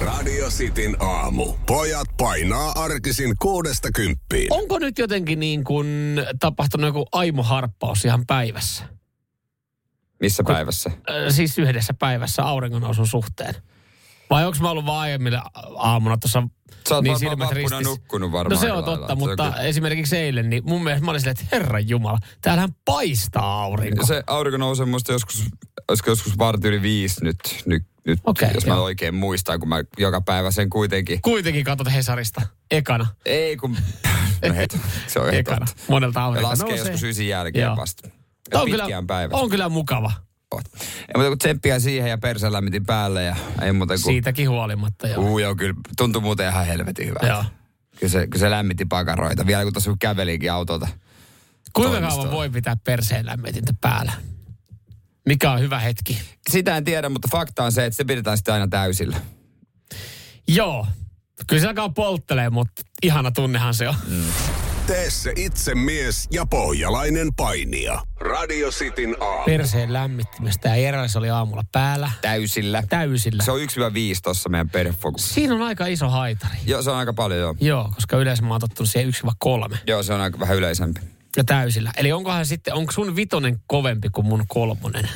Radio Cityn aamu. Pojat painaa arkisin kuudesta kymppiin. Onko nyt jotenkin niin kuin tapahtunut joku aimoharppaus ihan päivässä? Missä päivässä? Ö, siis yhdessä päivässä auringonnousun suhteen. Vai onko mä ollut vaan aiemmille aamuna tuossa Sä oot niin silmät ristissä? nukkunut varmaan No se on lailla. totta, Se on mutta kyllä- esimerkiksi eilen, niin mun mielestä mä olin silleen, että herran jumala, täällähän paistaa aurinko. Se aurinko nousee musta joskus, olisiko joskus varti yli viisi nyt, nyt, nyt Okei, jos mä joo. oikein muistan, kun mä joka päivä sen kuitenkin. Kuitenkin katsot Hesarista, ekana, Ei kun, no het, se on ekana, totta. monelta aurinko laskee nousee. joskus ysin jälkeen Joo. vasta. Ja on kyllä, päivästä. on kyllä mukava, Ja mutta kun tsemppiä siihen ja perse lämmitin päälle ja ei muuta kuin... siitäkin huolimatta. Joo. Uu, joo, kyllä tuntui muuten ihan helvetin hyvältä. Joo. Kyllä se, kyllä se lämmitti pakaroita. Vielä kun tuossa kävelikin autolta. Kuinka kauan voi pitää perseen lämmitintä päällä? Mikä on hyvä hetki? Sitä en tiedä, mutta fakta on se, että se pidetään sitten aina täysillä. Joo. Kyllä se alkaa polttelee, mutta ihana tunnehan se on. Tee se itse mies ja pohjalainen painija. Radio Cityn aamu. Perseen lämmittimestä ja Jerelis oli aamulla päällä Täysillä. täysillä. Se on 1-5 tuossa meidän perhefokus. Siinä on aika iso haitari. Joo, se on aika paljon, joo. Joo, koska yleensä mä oon tottunut siihen 1-3 Joo, se on aika vähän yleisempi. Ja täysillä. Eli onkohan sitten, onko sun vitonen kovempi kuin mun kolmonen?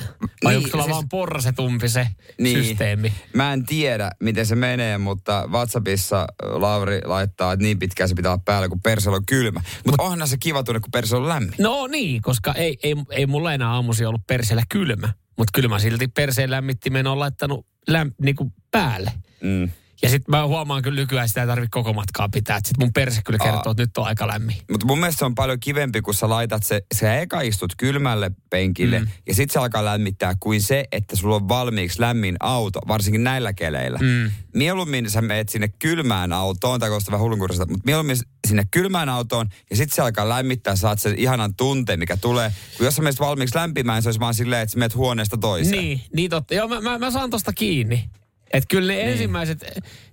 Vai Niin, onko sulla siis- vaan porrasetumpi se Niin. systeemi? Mä en tiedä, miten se menee, mutta WhatsAppissa Lauri laittaa, että niin pitkään se pitää olla päällä, kun persel on kylmä. Mutta onhan se kiva tunne, kun persel on lämmin. No niin, koska ei, ei, ei mulla enää aamusi ollut perseellä kylmä. Mutta kyllä mä silti perseen lämmittimen on laittanut läm, niinku päälle. Mm. Ja sitten mä huomaan kyllä nykyään, sitä ei tarvitse koko matkaa pitää. Sitten mun perse kyllä kertoo, Aa. että nyt on aika lämmin. Mutta mun mielestä se on paljon kivempi, kun sä laitat se, sä eka istut kylmälle penkille mm. ja sit se alkaa lämmittää kuin se, että sulla on valmiiksi lämmin auto, varsinkin näillä keleillä. Mm. Mieluummin sä meet sinne kylmään autoon, tai kuulostaa vähän hullunkurista, mutta mieluummin sinne kylmään autoon ja sit se alkaa lämmittää, saat sen ihanan tunteen, mikä tulee. Kun jos sä menet valmiiksi lämpimään, se olisi vaan silleen, että sä menet huoneesta toiseen. Niin, niin totta. Joo, mä, mä, mä saan tosta kiinni. Että kyllä ne niin. ensimmäiset,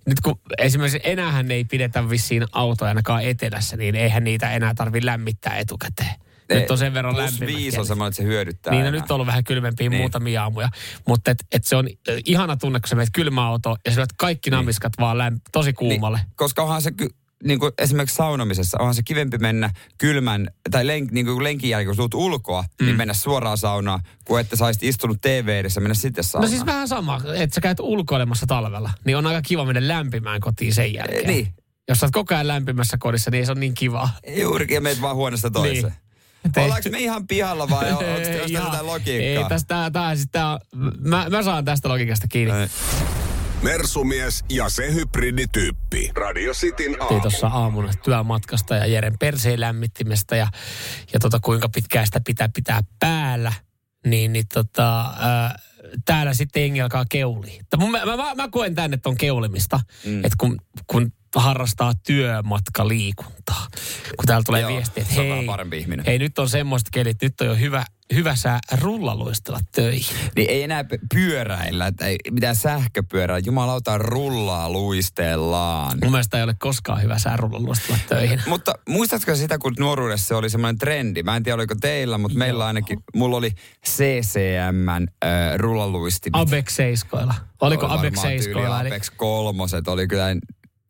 nyt kun esimerkiksi enäähän ei pidetä vissiin autoja ainakaan etelässä, niin eihän niitä enää tarvi lämmittää etukäteen. Nyt on sen verran Plus lämpimät viisi on semmoinen, että se hyödyttää. Niin, no nyt on ollut vähän kylmempiä Niin. niin. muutamia aamuja. Mutta et, et se on ihana tunne, kun sä menet kylmäautoon ja sä kaikki namiskat vaan lämp- tosi kuumalle. Niin, koska onhan se, ky- niin kuin esimerkiksi saunomisessa, onhan se kivempi mennä kylmän, tai len, niin kuin lenkin jälkeen, kun tulet ulkoa, mm. niin mennä suoraan saunaan, kuin että sä olisit istunut TV edessä mennä sitten No saunaan. siis vähän sama, että sä käyt ulkoilemassa talvella, niin on aika kiva mennä lämpimään kotiin sen jälkeen. Niin. Jos sä oot koko ajan lämpimässä kodissa, niin ei se on niin kivaa. Juurikin, ja meet vaan huoneesta toiseen. Niin. Niin. Ollaanko me ihan pihalla vai on- onko tästä jotain logiikkaa? Ei, tästä, tää, tää, siis tää, mä, mä saan tästä logiikasta kiinni. Ei. Mersumies ja se hybridityyppi. Radio Cityn aamu. tuossa aamuna työmatkasta ja Jeren perseen lämmittimestä ja, ja tota, kuinka pitkään sitä pitää pitää päällä. Niin, niin tota, ää, täällä sitten jengi alkaa mun, mä, mä, mä, koen tänne, että on keulimista, mm. että kun, kun harrastaa työmatkaliikuntaa. Kun täällä tulee Joo, viesti, että hei, parempi ihminen. hei, nyt on semmoista kelit, nyt on jo hyvä, hyvä sää rullaluistella töihin. Niin ei enää pyöräillä, että ei mitään sähköpyörää. Jumalauta rullaa luistellaan. Mun mielestä ei ole koskaan hyvä sää rullaluistella töihin. Mutta muistatko sitä, kun nuoruudessa se oli semmoinen trendi? Mä en tiedä, oliko teillä, mutta meillä ainakin, mulla oli CCMn äh, rullaluistimit. Abex 7 Oliko Oli Abex varmaan tyyli 7 Eli... Apex kolmoset oli kyllä,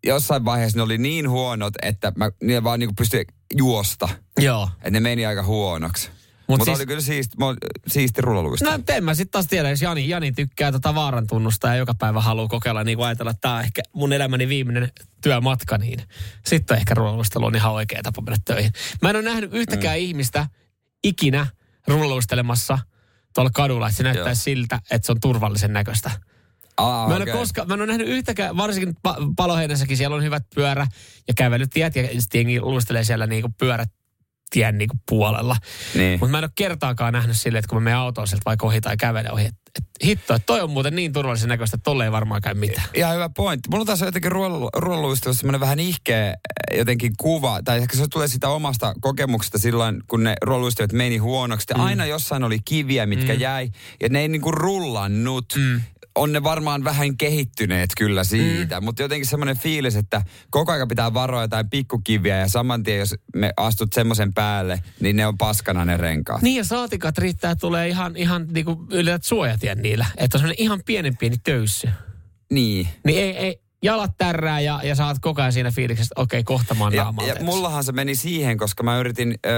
jossain vaiheessa ne oli niin huonot, että mä, ne vaan niinku pystyi juosta. Joo. Että ne meni aika huonoksi. Mut Mutta siis- oli kyllä siisti, siisti rullaluista. No en mä sitten taas tiedä, jos Jani, Jani tykkää tota vaaran tunnusta ja joka päivä haluaa kokeilla niin kuin ajatella, että tämä on ehkä mun elämäni viimeinen työmatka, niin sitten ehkä rullaluistelu on ihan oikea tapa mennä töihin. Mä en ole nähnyt yhtäkään mm. ihmistä ikinä rullaluistelemassa tuolla kadulla, että se näyttäisi siltä, että se on turvallisen näköistä. Aa, Mä en, okay. koska, mä en ole nähnyt yhtäkään, varsinkin pa- paloheinässäkin siellä on hyvät pyörä- ja kävelytiet ja sitten jengi luistelee siellä niinku pyörätien niinku puolella. Niin. Mutta mä en ole kertaakaan nähnyt silleen, että kun mä menen autoon sieltä vaikka ohi tai kävelen ohi, että et, hitto, että toi on muuten niin turvallisen näköistä, että tolle ei varmaan käy mitään. Ihan hyvä pointti. Mulla taas on jotenkin ruoanluistelussa semmoinen vähän ihkeä jotenkin kuva, tai ehkä se tulee sitä omasta kokemuksesta silloin, kun ne ruoanluistelut meni huonoksi. Mm. Aina jossain oli kiviä, mitkä mm. jäi, ja ne ei niinku rullannut. Mm. On ne varmaan vähän kehittyneet kyllä siitä, mm. mutta jotenkin semmoinen fiilis, että koko ajan pitää varoa jotain pikkukiviä, ja saman tien, jos me astut semmoisen päälle, niin ne on paskana ne renkaat. Niin ja saatikat riittää, tulee ihan, ihan niinku ylität suojatien niillä. Että on semmoinen ihan pienen pieni töyssy. Niin. Niin ei, ei, jalat tärrää ja, ja saat koko ajan siinä fiiliksessä, että okei, kohta mä Ja, ja mullahan se meni siihen, koska mä yritin ö,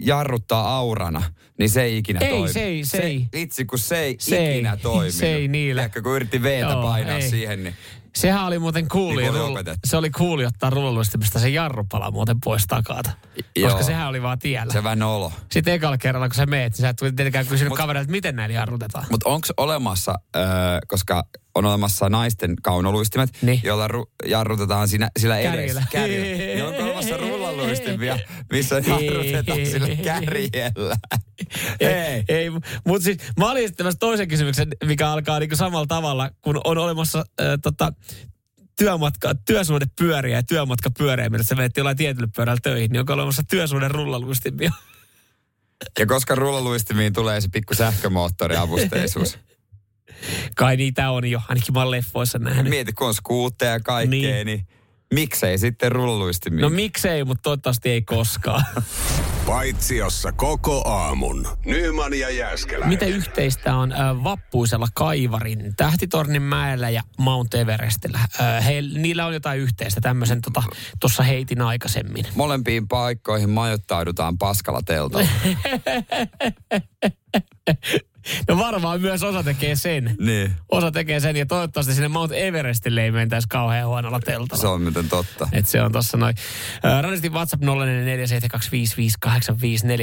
jarruttaa aurana, niin se ei ikinä Ei, toimi. se ei, se ei. Itse kun se ei Se ei, ikinä toiminut. se ei niillä. Ehkä kun yritti veetä Joo, painaa ei. siihen, niin Sehän oli muuten kuuli, Niin rull- se oli kuuli ottaa rulluistimista se jarrupala muuten pois takata. Joo. Koska sehän oli vaan tiellä. se vähän olo. Sitten ekalla kerralla, kun sä meet, niin sä et tietenkään kysynyt Mut- kavereilta, että miten näillä jarrutetaan. Mutta onko olemassa, ö, koska on olemassa naisten kaunoluistimet, Niin. joilla ru- jarrutetaan siinä, sillä Kärjellä. edessä. Kärjellä. Niin onko olemassa rullaluistimia, missä jarrutetaan sillä kärjellä? Ei. ei mutta siis mä olin esittämässä toisen kysymyksen, mikä alkaa niinku samalla tavalla, kun on olemassa äh, tota, työmatka, työsuhde pyöriä ja työmatka pyöriä, millä sä menet jollain tietyllä pyörällä töihin, niin onko olemassa työsuhde rullaluistimia? Ja koska rullaluistimiin tulee se pikku sähkömoottoriavusteisuus. Kai niitä on jo, ainakin mä oon leffoissa nähnyt. Mieti, kun on skuutteja ja kaikkea, Niin. niin. miksei sitten rullaluistimiin? No miksei, mutta toivottavasti ei koskaan. Paitsiossa koko aamun. Nyman ja Jääskeläinen. Mitä yhteistä on äh, vappuisella Kaivarin, Tähtitornin mäellä ja Mount Everestillä? Äh, he, niillä on jotain yhteistä, tämmöisen tuossa tota, heitin aikaisemmin. Molempiin paikkoihin majoittaudutaan paskalla teltalla. No varmaan myös osa tekee sen. niin, Osa tekee sen ja toivottavasti sinne Mount Everestille ei mentäisi kauhean huonolla teltalla. se on muuten totta. Et se on tossa noin. Äh, Radistin WhatsApp 0447255854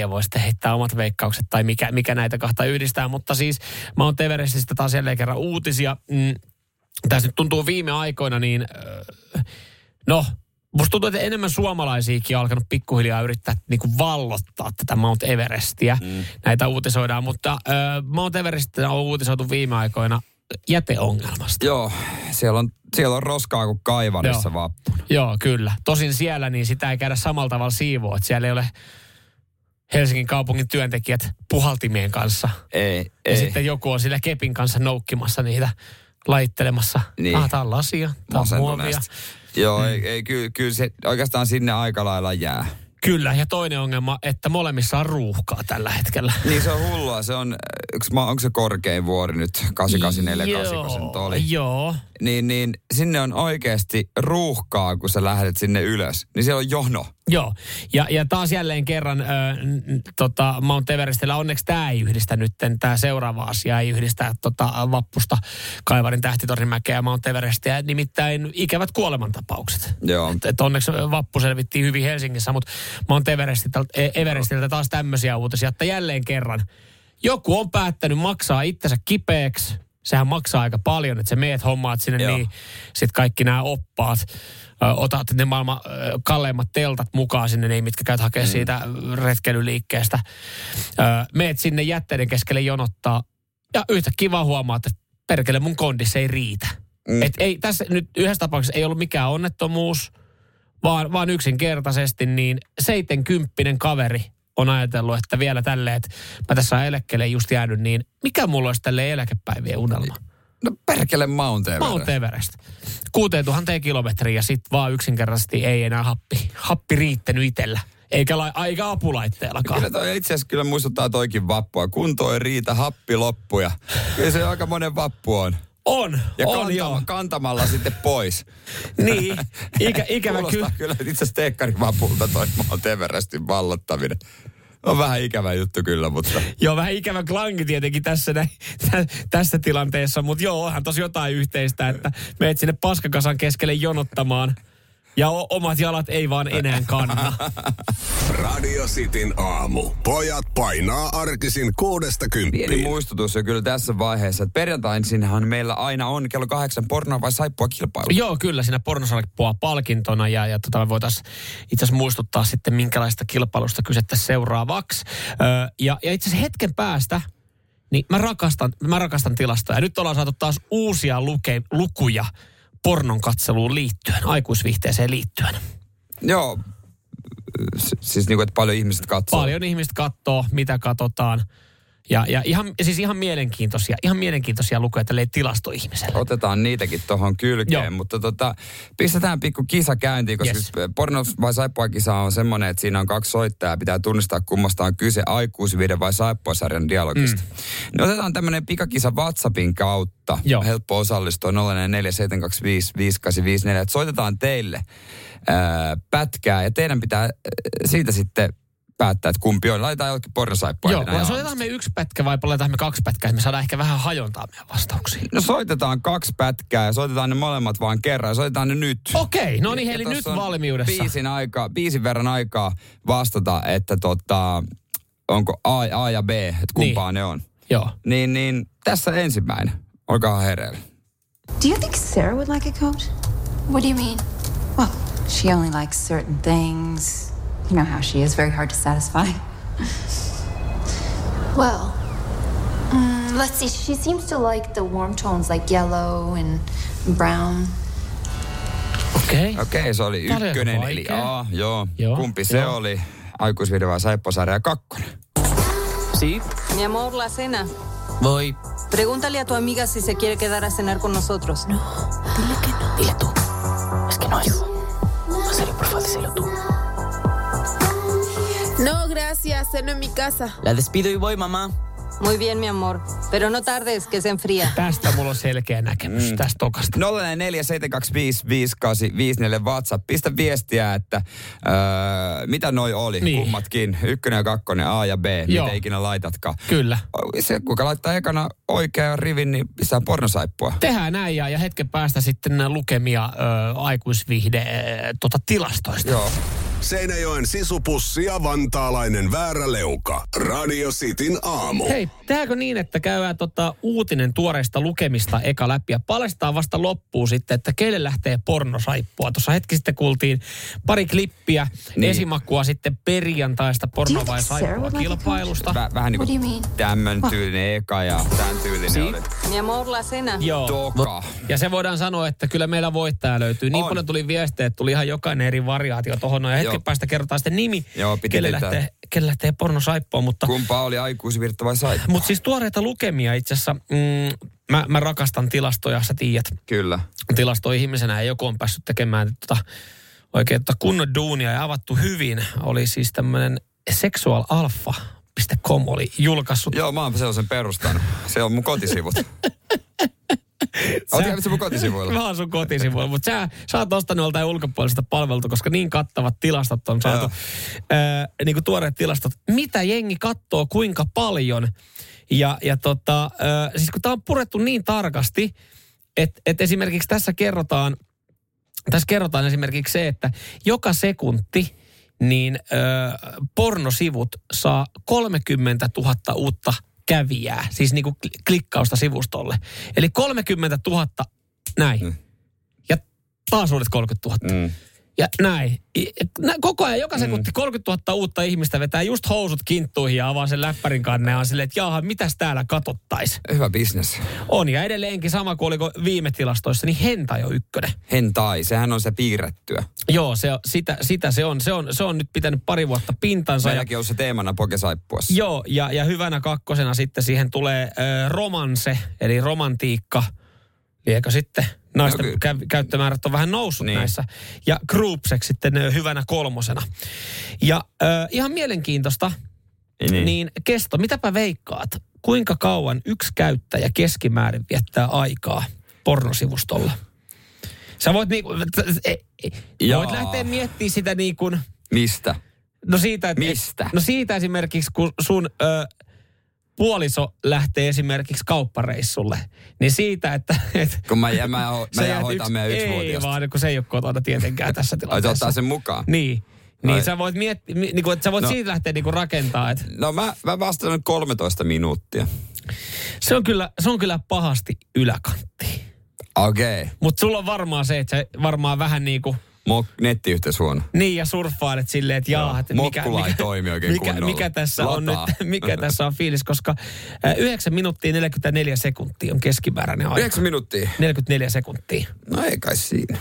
voi sitten heittää omat veikkaukset tai mikä, mikä näitä kahta yhdistää. Mutta siis Mount Everestistä taas jälleen kerran uutisia. Mm, tässä nyt tuntuu viime aikoina niin, äh, no Musta tuntuu, että enemmän suomalaisiakin on alkanut pikkuhiljaa yrittää niin kuin vallottaa tätä Mount Everestia. Mm. Näitä uutisoidaan, mutta äh, Mount Everestistä on uutisoitu viime aikoina jäteongelmasta. Joo, siellä on, siellä on roskaa kuin kaivanissa Joo. vappuna. Joo, kyllä. Tosin siellä niin sitä ei käydä samalla tavalla siivoa. Että siellä ei ole Helsingin kaupungin työntekijät puhaltimien kanssa. Ei, Ja ei. sitten joku on sillä kepin kanssa noukkimassa niitä laittelemassa. Niin. Ah, tää on lasia, tää on muovia. Joo, ei, ei kyllä, kyllä se oikeastaan sinne aika lailla jää. Kyllä, ja toinen ongelma, että molemmissa on ruuhkaa tällä hetkellä. Niin se on hullua. Se on, onko se korkein vuori nyt? 884, 8 se nyt oli. Joo, Niin, niin sinne on oikeasti ruuhkaa, kun sä lähdet sinne ylös. Niin siellä on jono. Joo, ja, ja taas jälleen kerran ö, tota Mount Everestillä, onneksi tämä ei yhdistä nyt, tämä seuraava asia ei yhdistä tota, vappusta Kaivarin tähtitornimäkeä ja Mount Everestia, nimittäin ikävät kuolemantapaukset. Joo. Et, et onneksi vappu selvittiin hyvin Helsingissä, mutta Mount Everestiltä, E- Everestiltä taas tämmöisiä uutisia, että jälleen kerran joku on päättänyt maksaa itsensä kipeäksi, sehän maksaa aika paljon, että sä meet hommaat sinne Joo. niin, sitten kaikki nämä oppaat, ö, otat ne maailman ö, kalleimmat teltat mukaan sinne, niin, mitkä käyt hakea mm. siitä retkeilyliikkeestä. Ö, meet sinne jätteiden keskelle jonottaa ja yhtä kiva huomaa, että perkele mun kondissa ei riitä. Mm. Mm. Et ei, tässä nyt yhdessä tapauksessa ei ollut mikään onnettomuus, vaan, vaan yksinkertaisesti niin 70 kaveri on ajatellut, että vielä tälleen, että mä tässä eläkkeelle just jäänyt, niin mikä mulla olisi tälle eläkepäivien unelma? No perkele Mount Everest. Mount Everest. 6000 kilometriä ja sit vaan yksinkertaisesti ei enää happi, happi riittänyt itsellä. Eikä, la, eikä apulaitteellakaan. Kyllä toi itse asiassa kyllä muistuttaa toikin vappua. Kunto ei riitä, happi loppu ja kyllä se aika monen vappu on. On, Ja on kantama, joo. kantamalla sitten pois. Niin, ikä, ikävä kyllä. kyllä itse asiassa teekkarivapulta toi Mount Everestin vallottaminen. On vähän ikävä juttu kyllä, mutta Joo, vähän ikävä klangi tietenkin tässä, näin, tä, tässä tilanteessa, mutta joo, onhan tosi jotain yhteistä, että meet sinne paskakasan keskelle jonottamaan ja o- omat jalat ei vaan enää kanna. Radio Cityn aamu. Pojat painaa arkisin kuudesta pieni kymppiin. muistutus jo kyllä tässä vaiheessa, että perjantaisinhan meillä aina on kello kahdeksan pornoa vai saippua kilpailu. joo, kyllä siinä pornosalppua palkintona ja, ja tota, voitaisiin itse asiassa muistuttaa sitten, minkälaista kilpailusta kysettä seuraavaksi. Öö, ja, ja itse asiassa hetken päästä, niin mä rakastan, mä rakastan tilastoja. Ja nyt ollaan saatu taas uusia luke, lukuja pornon katseluun liittyen, aikuisvihteeseen liittyen. Joo, siis niin kuin, että paljon ihmiset katsoo. Paljon ihmiset katsoo, mitä katsotaan. Ja, ja ihan, siis ihan mielenkiintoisia, ihan mielenkiintoisia lukuja tälleen tilastoihmiselle. Otetaan niitäkin tuohon kylkeen, Joo. mutta tota, pistetään pikku kisa käyntiin, koska Yes. yes. porno vai saippua kisa on semmoinen, että siinä on kaksi soittajaa, pitää tunnistaa kummasta on kyse aikuisviiden vai saippuasarjan dialogista. Mm. No otetaan tämmöinen pikakisa WhatsAppin kautta. Joo. Helppo osallistua 0447255854. että Soitetaan teille ää, pätkää ja teidän pitää ää, siitä sitten päättää, että kumpi on. Laitetaan jollekin pornosaippua. Joo, aamusta. soitetaan me yksi pätkä vai laitetaan me kaksi pätkää, että me saadaan ehkä vähän hajontaa meidän vastauksiin. No soitetaan kaksi pätkää ja soitetaan ne molemmat vaan kerran. ja Soitetaan ne nyt. Okei, no niin, eli nyt valmiudessa. Biisin, aika, biisin verran aikaa vastata, että tota, onko A, A ja B, että kumpaa Niin. ne on. Joo. Niin, niin tässä ensimmäinen. Olkaa hereillä. Do you think Sarah would like a coat? What do you mean? Well, she only likes certain things. You know how she is very hard to satisfy. Well, mm, let's see. She seems to like the warm tones like yellow and brown. Okei. Okay. Okei, se oli Tää oli ykkönen, eli. A, joo. Joo, Kumpi se joo. oli? Aikuisvideo vai Saipposarja kakkonen? Sí, Mi amor, la cena. voy. Pregúntale a tu amiga si se quiere quedar a cenar con nosotros. No. Dile tú. Es que no hay. Díselo tú. No, gracias, ceno en mi casa. La despido y voy, mamá. Muy bien, mi amor. Pero no tardes, que se enfría. Tästä mulla on selkeä näkemys, mm. tästä tokasta. 0447255854 WhatsApp. Pistä viestiä, että öö, mitä noi oli, Niin. kummatkin. Ykkönen ja kakkonen, A ja B, Joo. mitä ikinä laitatkaan. Kyllä. Se, kuka laittaa ekana oikean rivin, niin pistää pornosaippua. Tehdään näin ja, ja hetken päästä sitten lukemia ö, aikuisvihde ö, tota, tilastoista. Joo. Seinäjoen sisupussi ja vantaalainen vääräleuka. Radio Cityn aamu. Hei, tehdäänkö niin, että käydään tota uutinen tuoreista lukemista eka läpi ja paljastetaan vasta loppuun sitten, että keille lähtee pornosaippua. Tuossa hetki sitten kuultiin pari klippiä, niin. Esimakua sitten perjantaista porno vai saippua kilpailusta. Vä, vähän niin kuin tämmön tyylinen eka ja tämän tyylinen Si. oli. Mi amor, la cena. Joo. Toka. Ja se voidaan sanoa, että kyllä meillä voittaja löytyy. Niin On. paljon tuli viestejä, että tuli ihan jokainen eri variaatio tuohon. Ja hetken päästä kerrotaan sitten nimi, Joo, piti kelle pitää. lähtee, kelle lähtee pornosaippua. Mutta, Kumpaa oli aikuisvirta vai saippua? mutta siis tuoreita lukemia itse asiassa, mm, mä, mä rakastan tilastoja, sä tiedät. Kyllä. Tilastoihmisenä ja joku on päässyt tekemään tota, oikein tota kunnon duunia ja avattu hyvin. Oli siis tämmöinen sexualalpha.com oli julkaissut. Joo, mä oon sellaisen perustanut. Se on mun kotisivut. Oot kävit se mun kotisivuilla? Mä oon sun kotisivuilla, mutta sä, sä oot ostanut joltain ulkopuolista palvelta, koska niin kattavat tilastot on saatu. Öö, niin kuin tuoreet tilastot. Mitä jengi katsoo, kuinka paljon? Ja, ja tota, öö, siis kun tää on purettu niin tarkasti, että et esimerkiksi tässä kerrotaan, tässä kerrotaan esimerkiksi se, että joka sekunti niin öö, pornosivut saa 30 000 uutta kävijää, siis niinku kli- klikkausta sivustolle. Eli 30 000 näin. Mm. Ja taas uudet 30 000. Mm. Ja näin. Koko ajan, joka sekunti 30 000 uutta ihmistä vetää just housut kinttuihin ja avaa sen läppärin kanne ja on silleen, että jaha, mitäs täällä katottais? Hyvä bisnes. On ja edelleenkin sama kuin oliko viime tilastoissa, niin henta jo ykkönen. Hentai, sehän on se piirrettyä. Joo, se, sitä, sitä se on. Se, on. se on nyt pitänyt pari vuotta pintansa. Ja, Meilläkin on se teemana Pokesaippuassa. joo, ja, ja hyvänä kakkosena sitten siihen tulee ö, romanse, eli romantiikka. Liekö sitten? Naisten No kä- käyttömäärät on vähän noussut niin. Niin. näissä. Ja groupseksi sitten hyvänä kolmosena. Ja ö, ihan mielenkiintoista, niin. niin kesto. Mitäpä veikkaat? Kuinka kauan yksi käyttäjä keskimäärin viettää aikaa pornosivustolla? Sä voit niinku, t- e- e- voit lähteä miettimään sitä niin kuin, Mistä? no siitä, että, Mistä? No siitä esimerkiksi, kun sun ö, puoliso lähtee esimerkiksi kauppareissulle, niin siitä, että... Et, Kun mä, jää, mä, mä jäät hoitaa yks- meidän Ei yksivuotiasta. vaan, kun se ei ole kotona tietenkään tässä tilanteessa. ottaa sen mukaan? Niin. Niin Ai. sä voit miettiä, niin kuin, että sä voit no. No. siitä lähteä niin kuin rakentaa, että No mä, mä vastaan 13 minuuttia. se on kyllä, se on kyllä pahasti yläkantti. Okei. Okay. Mutta sulla on varmaan se, että sä varmaan vähän niin kuin, Mok, nettiyhteys huono. niin ja surffailet silleen, että jaa, että mikä, Mokkula ei mikä, toimi oikein mikä, kunnolla. mikä tässä on Lataa. nyt, mikä tässä on fiilis, koska äh, 9 minuuttia 44 sekuntia on keskimääräinen aika. 9 minuuttia. 44 sekuntia. No ei kai siinä.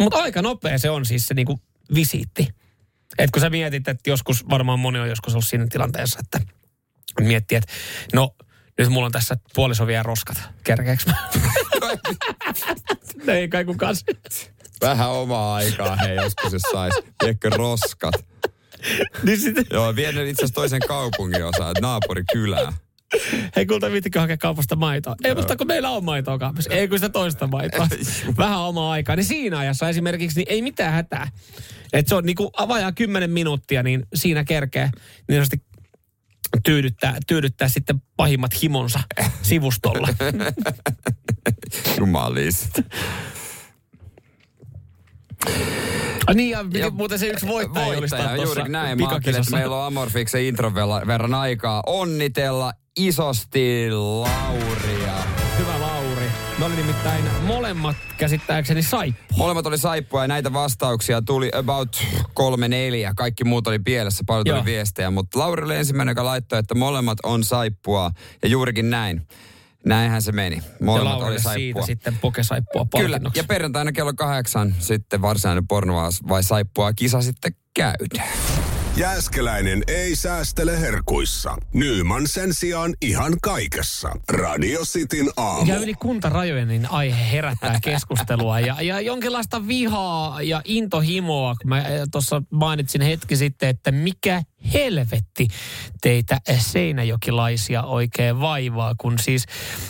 Mutta aika nopea se on siis se niinku visiitti. Et kun sä mietit, että joskus, varmaan moni on joskus ollut siinä tilanteessa, että Miettii, että no nyt mulla on tässä puoliso vielä roskat. Kerkeekö mä? Ei kai kukaan. Vähän omaa aikaa, hei, joskus jos sais. Tiedätkö, roskat. niin sitten, Joo, vien itse asiassa toisen kaupungin osaan, naapurikylää. hei kulta viittikö hakea kaupasta maitoa? Ei musta kun meillä on maitoa kaupassa. Ei kun sitä toista maitoa. Vähän omaa aikaa. Niin siinä ajassa esimerkiksi niin ei mitään hätää. Että se on niinku vajaa 10 minuuttia, niin siinä kerkee niin sanotusti tyydyttää, tyydyttää sitten pahimmat himonsa sivustolla. Jumalista. Ah, niin, ja, Ja- muuten se yksi voittaja, Voittaja, juuri näin. Mä ajattelin, että meillä on Amorfiksen intron verran- verran aikaa onnitella isosti Lauria. Ne oli nimittäin molemmat käsittääkseni saippu. Molemmat oli saippua ja näitä vastauksia tuli about kolme neljä. Kaikki muut oli pielessä, paljon tuli Joo. viestejä. Mutta Lauri oli ensimmäinen, joka laittoi, että molemmat on saippua. Ja juurikin näin. Näinhän se meni. Ja Molemmat oli Laurille siitä saippua. sitten pokesaippua Kyllä, palkinnoksi. ja perjantaina kello kahdeksan sitten varsinainen pornovaas vai saippua kisa sitten käydään. Jääskeläinen ei säästele herkuissa. Nyman sen sijaan ihan kaikessa. Radio Cityn aamu. Ja yli kuntarajojen niin aihe herättää keskustelua ja, ja jonkinlaista vihaa ja intohimoa, mä tuossa mainitsin hetki sitten, että mikä helvetti teitä seinäjokilaisia oikein vaivaa, kun siis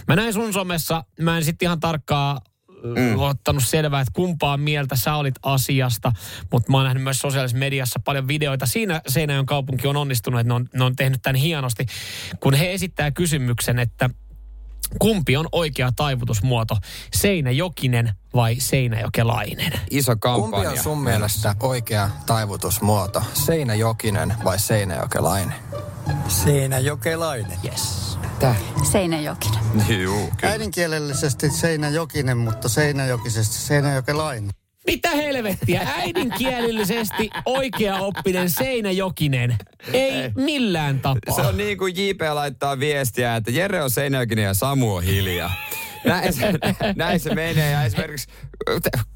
mä näin sun somessa, mä en sitten ihan tarkkaa mm. ottanut selvää, että kumpaa mieltä sä olit asiasta, mutta mä oon nähnyt myös sosiaalisessa mediassa paljon videoita. Siinä Seinäjoen kaupunki on onnistunut, että ne on, ne on tehnyt tämän hienosti, kun he esittää kysymyksen, että kumpi on oikea taivutusmuoto, Seinäjokinen vai Seinäjokelainen? Iso kampanja. Kumpi on sun mielestä oikea taivutusmuoto? Seinäjokinen vai Seinäjokelainen? Seinäjokelainen. Yes. Tää. Seinäjokinen. Juu, kyllä. Äidinkielellisesti Seinäjokinen, mutta Seinäjokisesti Seinäjokelainen. Mitä helvettiä? Äidinkielellisesti oikeaoppinen Seinäjokinen. Ei millään tapaa. Se on niin kuin JP laittaa viestiä, että Jere on Seinäjokinen ja Samu on hiljaa. Näin se, näin se menee. Ja esimerkiksi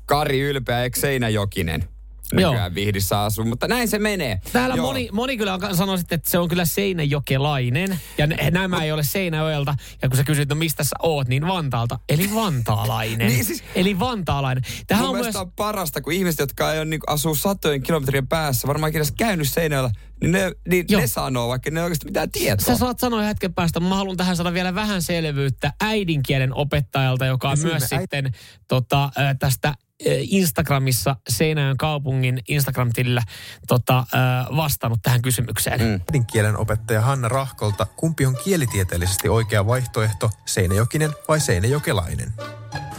Kari Ylpeä, eikö Seinäjokinen? Nykyään Vihdissä asuu, mutta näin se menee. Täällä Joo. moni, moni kyllä sanoi sitten, että se on kyllä Seinäjokelainen. Ja ne- nämä ei ole Seinäjoelta. Ja kun sä kysyt, no mistä sä oot, niin Vantaalta. Eli vantaalainen. Niin siis- Eli vantaalainen. Tähän Mun on myös... on parasta, kun ihmiset, jotka ei ole, niin asuu satojen kilometrien päässä, varmaan edes käynyt Seinäjoella, niin ne, niin Joo. ne sanoo, vaikka ne oikeasti mitään tietoa. Sä saat sanoa hetken päästä, mä haluan tähän saada vielä vähän selvyyttä äidinkielen opettajalta, joka on myös sitten tota, tästä Instagramissa Seinäjoen kaupungin Instagram-tilillä tota, äh, vastannut tähän kysymykseen. Mm. Äidinkielen opettaja Hanna Rahkolta, kumpi on kielitieteellisesti oikea vaihtoehto, Seinäjokinen vai Seinäjokelainen?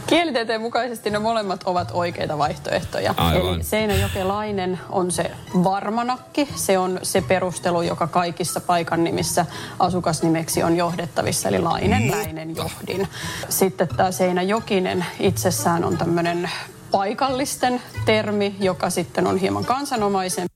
Kielitieteen mukaisesti ne molemmat ovat oikeita vaihtoehtoja. Aivan. Eli Seinäjokelainen on se varmanakki. Se on se perustelu, joka kaikissa paikan nimissä asukasnimeksi on johdettavissa, eli lainen, läinen, johdin. Sitten tämä Seinäjokinen itsessään on tämmöinen paikallisten termi, joka sitten on hieman kansanomaisen.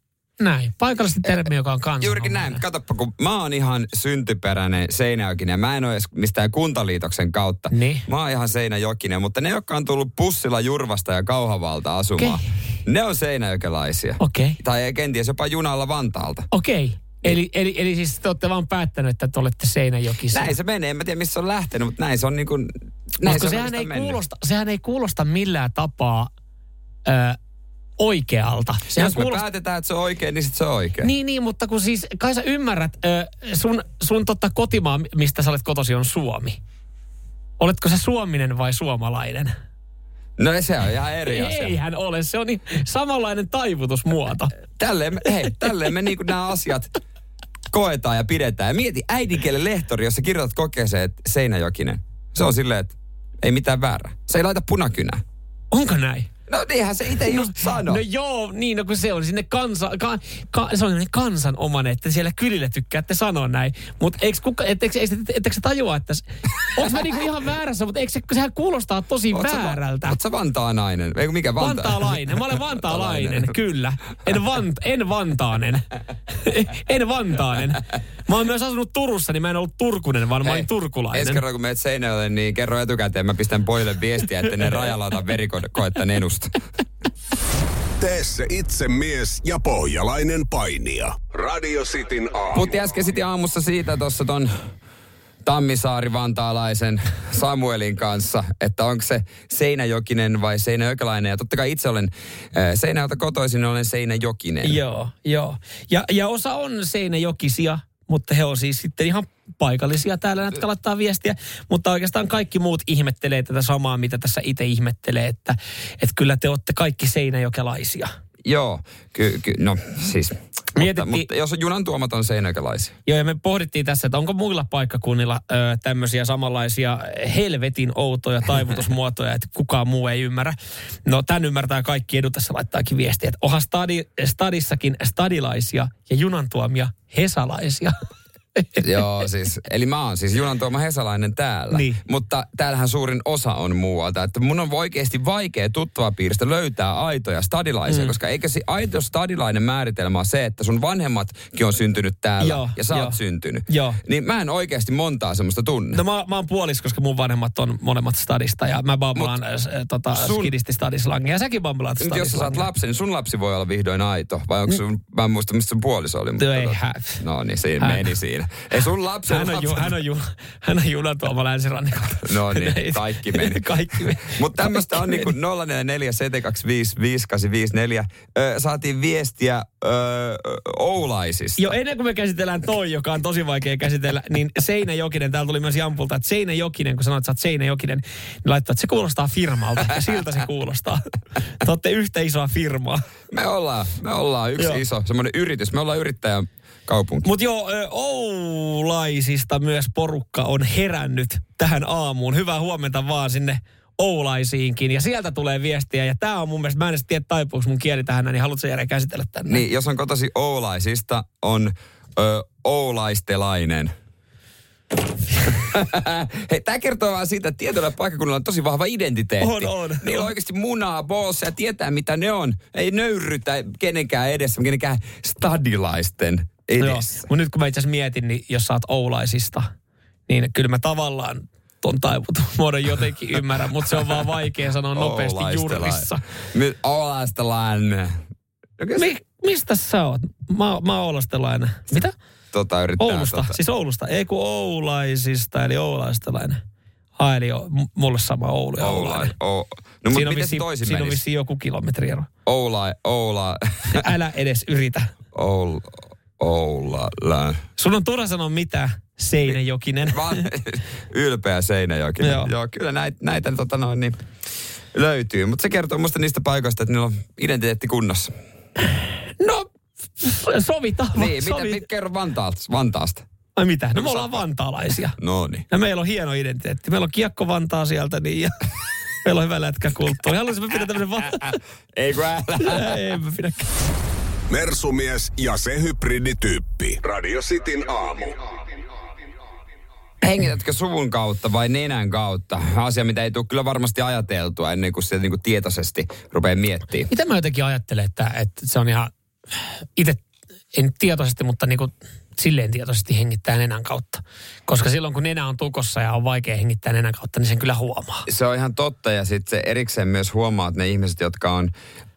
Näin, paikallisesti termi, joka on kanssa. Juurikin näin. Katoppa, kun mä oon ihan syntyperäinen Seinäjokinen. Mä en ole edes mistään kuntaliitoksen kautta. Niin. Mä oon ihan Seinäjokinen, mutta ne, jotka on tullut bussilla Jurvasta ja Kauhavalta asumaan, Okei. ne on Seinäjokelaisia. Okei. Okay. Tai kenties jopa junalla Vantaalta. Okei. Okay. Eli, eli, eli siis te olette vaan päättänyt, että te olette Seinäjokissa. Näin se menee. En mä tiedä, missä on lähtenyt, mutta näin se on niin kuin... Näin Koska se on sehän ei, mennyt. kuulosta, sehän ei kuulosta millään tapaa ö, oikealta. Sehän Jos me päätetään, että se on oikein, niin sit se on oikein. Niin, niin, mutta kun siis, kai sä ymmärrät, ö, sun, sun totta kotimaa, mistä sä olet kotosi, on Suomi. Oletko sä suominen vai suomalainen? No se on ihan eri asia. Eihän ole, se on niin samanlainen taivutusmuoto. Tälleen, me- hei, tälleen me niin nämä asiat koetaan ja pidetään. Ja mieti äidinkielen lehtori, jos sä kirjoitat kokeeseen, että Seinäjokinen. Se on silleen, että ei mitään väärää. Se ei laita punakynää. Onko näin? No niinhän se itse just sanoi. No joo, niin, no kun se on sinne kansa, ka, ka, se on kansanomainen, että siellä kylillä tykkäätte sanoa näin. Mutta eikö kuka, etteikö, etteikö, etteikö tajua, että... Onko mä niinku ihan väärässä, mutta eikö se, sehän kuulostaa tosi Oot väärältä. Sä Vantaanainen? Eikö mikä Vanta? Vantaalainen. Mä olen vantaalainen, kyllä. En, van, en vantaanen. en vantaanen. Mä oon myös asunut Turussa, niin mä en ollut turkunen, vaan mä olin turkulainen. Ensi kerran kun meet Seinäjoelle, niin kerro etukäteen. Mä pistän pojille viestiä, että ne rajalautan verikoetta nenusta. Tee se itse mies ja pohjalainen painija. Radio Cityn aamu. Puhuttiin äsken sitten aamussa siitä tuossa ton Tammisaari Vantaalaisen Samuelin kanssa, että onko se Seinäjokinen vai Seinäjokelainen. Ja totta kai itse olen äh, Seinäjältä kotoisin, niin olen Seinäjokinen. Joo, joo. Ja, ja osa on Seinäjokisia, mutta he on siis sitten ihan paikallisia täällä, jotka laittaa viestiä. Mutta oikeastaan kaikki muut ihmettelee tätä samaa, mitä tässä itse ihmettelee, että, että kyllä te olette kaikki Seinäjokelaisia. Joo, ky, ky, no siis. Mietittiin- Mutta, mutta jos on junan tuomat on Seinäjokelaisia. Joo, ja me pohdittiin tässä, että onko muilla paikkakunnilla ö, tämmöisiä samanlaisia helvetin outoja taivutusmuotoja, että kukaan muu ei ymmärrä. No, tämän ymmärtää kaikki edu tässä laittaakin viestiä, että onhan stadi, stadissakin stadilaisia ja junan tuomia hesalaisia. Joo, siis, eli mä oon siis Junan Tuoma Hesalainen täällä. Niin. Mutta täällähän suurin osa on muualta. Että mun on oikeasti vaikea tuttava piiristä löytää aitoja stadilaisia, mm. koska eikä se aito stadilainen määritelmä ole se, että sun vanhemmatkin on syntynyt täällä Joo, ja sä joo. oot syntynyt. Joo. Niin mä en oikeasti montaa semmoista tunne. No mä, mä oon puolis, koska mun vanhemmat on molemmat stadista ja mä bambulaan äh, tota, sun- skidisti stadislangia ja säkin bambulaat Nyt jos sä saat stadislangia. lapsen, niin sun lapsi voi olla vihdoin aito. Vai onko sun, mä en muista, mistä sun puoliso oli. Mutta tota-. No niin, siinä Hän- meni siinä. Ei sun lapsi Hän on, ju, hän on, ju, hän on Junan tuoma länsirannikolta. No niin, kaikki meni. kaikki meni. Mutta tämmöistä on niinku 044 725 5854. Ö, saatiin viestiä ö, Oulaisista. Jo ennen kuin me käsitellään toi, joka on tosi vaikea käsitellä, niin Seinäjokinen, täällä tuli myös Jampulta, että Seinäjokinen, kun sanoit, että sä oot Seinäjokinen, niin laittaa, että se kuulostaa firmalta. Ja siltä se kuulostaa. Te olette yhtä isoa firmaa. Me ollaan, me ollaan yksi Joo. iso semmoinen yritys. Me ollaan yrittäjän kaupunki. Mutta joo, Oulaisista myös porukka on herännyt tähän aamuun. Hyvää huomenta vaan sinne Oulaisiinkin. Ja sieltä tulee viestiä. Ja tämä on mun mielestä, mä en edes tiedä taipuuko mun kieli tähän, niin haluatko Jere käsitellä tänne? Niin, jos on kotosi Oulaisista, on ö, Oulaistelainen. Hei, tämä kertoo vaan siitä, että tietyllä paikkakunnalla on tosi vahva identiteetti. On, on. Niillä on oikeasti munaa, bolsia, tietää mitä ne on. Ei nöyrytä kenenkään edessä, kenenkään stadilaisten Joo, edessä. mutta nyt kun mä itse asiassa mietin, niin jos sä oot Oulaisista, niin kyllä mä tavallaan ton taivutusmuodon jotenkin ymmärrän, mutta se on vaan vaikea sanoa nopeasti jurissa. Mi- Oulaistelainen. Mi, mistä sä oot? Mä, mä oon oulastelainen. Mitä? Tota Oulusta, tota. siis Oulusta. Ei kun Oulaisista, eli Oulaistelainen. Ai, eli o, mulle sama Oulu ja Oula. O, no siinä, on vissiin, toisin siinä on vissiin joku kilometriero. Oula, Oula, Älä edes yritä. Oula, Oula, lä. Sun on turha sanoa mitä, Seinäjokinen. Vaan ylpeä Seinäjoki. Joo. Joo. kyllä näitä, näitä tota noin, niin löytyy. Mutta se kertoo musta niistä paikoista, että niillä on identiteetti kunnossa. No, sovitaan. Niin, mitä, sovi. mit, kerro Vantaasta. Vantaasta. Ai mitä? No No me ollaan vantaalaisia. No niin. Ja meillä on hieno identiteetti. Meillä on kiekko Vantaa sieltä niin ja meillä on hyvä lätkäkulttuuri. Haluaisin mä pidä tämmöisen va- Ei kun älä. Ei mä pidäkään. Mersumies ja se hybridityyppi. Radio Cityn aamu. Hengitätkö suvun kautta vai nenän kautta? Asia, mitä ei tule kyllä varmasti ajateltua ennen kuin se niin kuin tietoisesti rupeaa miettimään. Mitä mä jotenkin ajattelen, että, että se on ihan itse, en tietoisesti, mutta niin kuin silleen tietoisesti hengittää nenän kautta. Koska silloin kun nenä on tukossa ja on vaikea hengittää nenän kautta, niin sen kyllä huomaa. Se on ihan totta ja sitten se erikseen myös huomaa, että ne ihmiset, jotka on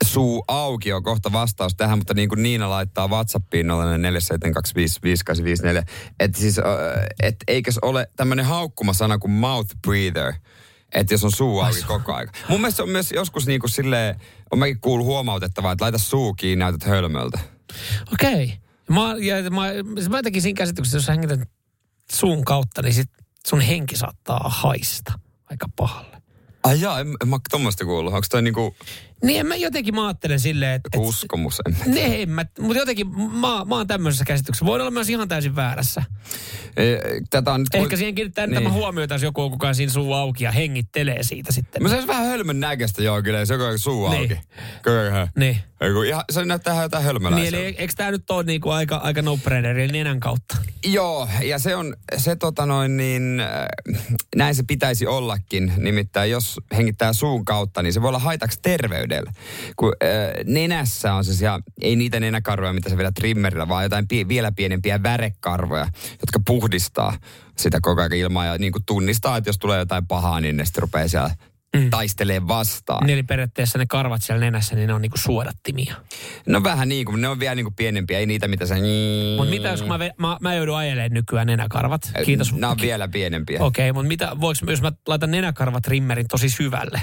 suu auki, on kohta vastaus tähän, mutta niin kuin Niina laittaa Whatsappiin 047255854, että siis, että eikös ole tämmöinen haukkumasana kuin mouth breather, että jos on suu auki koko aika. Mun mielestä se on myös joskus niin kuin silleen, on mäkin kuullut huomautettavaa, että laita suu kiinni, näytät hölmöltä. Okei. Mä, ja, mä, mä jotenkin siinä käsityksessä, jos hengität suun kautta, niin sit sun henki saattaa haista aika pahalle. Ai jaa, en, en mä tuommoista kuullut. Onko toi niinku Niin en mä jotenkin mä ajattelen silleen, että... joku uskomus? En. Ne, en mä, mutta jotenkin mä, mä oon tämmöisessä käsityksessä. Voin olla myös ihan täysin väärässä. Eh, Tätä on nyt... Ehkä siihen kiinnittää niin. Niin. tämä huomiota, jos joku on koko ajan siinä suu auki ja hengittelee siitä sitten. Mä se olisi vähän hölmön näköistä joo kyllä, jos joku on suu Niin. auki. Kyllä. Niin. Eiku, ihan, se näyttää ihan jotain Niin, hölmöläiseltä. eli eikö tämä nyt ole niinku aika, aika no-brainer, eli nenän kautta? Joo, ja se on, se tota noin niin, äh, näin se pitäisi ollakin. Nimittäin jos hengittää suun kautta, niin se voi olla haitaksi terveydelle. Kun äh, nenässä on se ei niitä nenäkarvoja, mitä sä vedät trimmerillä, vaan jotain pie, vielä pienempiä värekarvoja, jotka puhdistaa sitä koko ajan ilmaa ja niin kuin tunnistaa, että jos tulee jotain pahaa, niin ne sitten rupeaa siellä mm. taistelee vastaan. Niin eli periaatteessa ne karvat siellä nenässä, niin ne on niinku suodattimia. No vähän niin kuin, ne on vielä niin kuin pienempiä, ei niitä mitä sä... Mutta mitä jos mä, mä, mä joudun ajelemaan nykyään nenäkarvat? Kiitos. Nämä on vielä pienempiä. Okei, okay, mutta mitä, voiko, jos mä laitan nenäkarvat rimmerin tosi syvälle,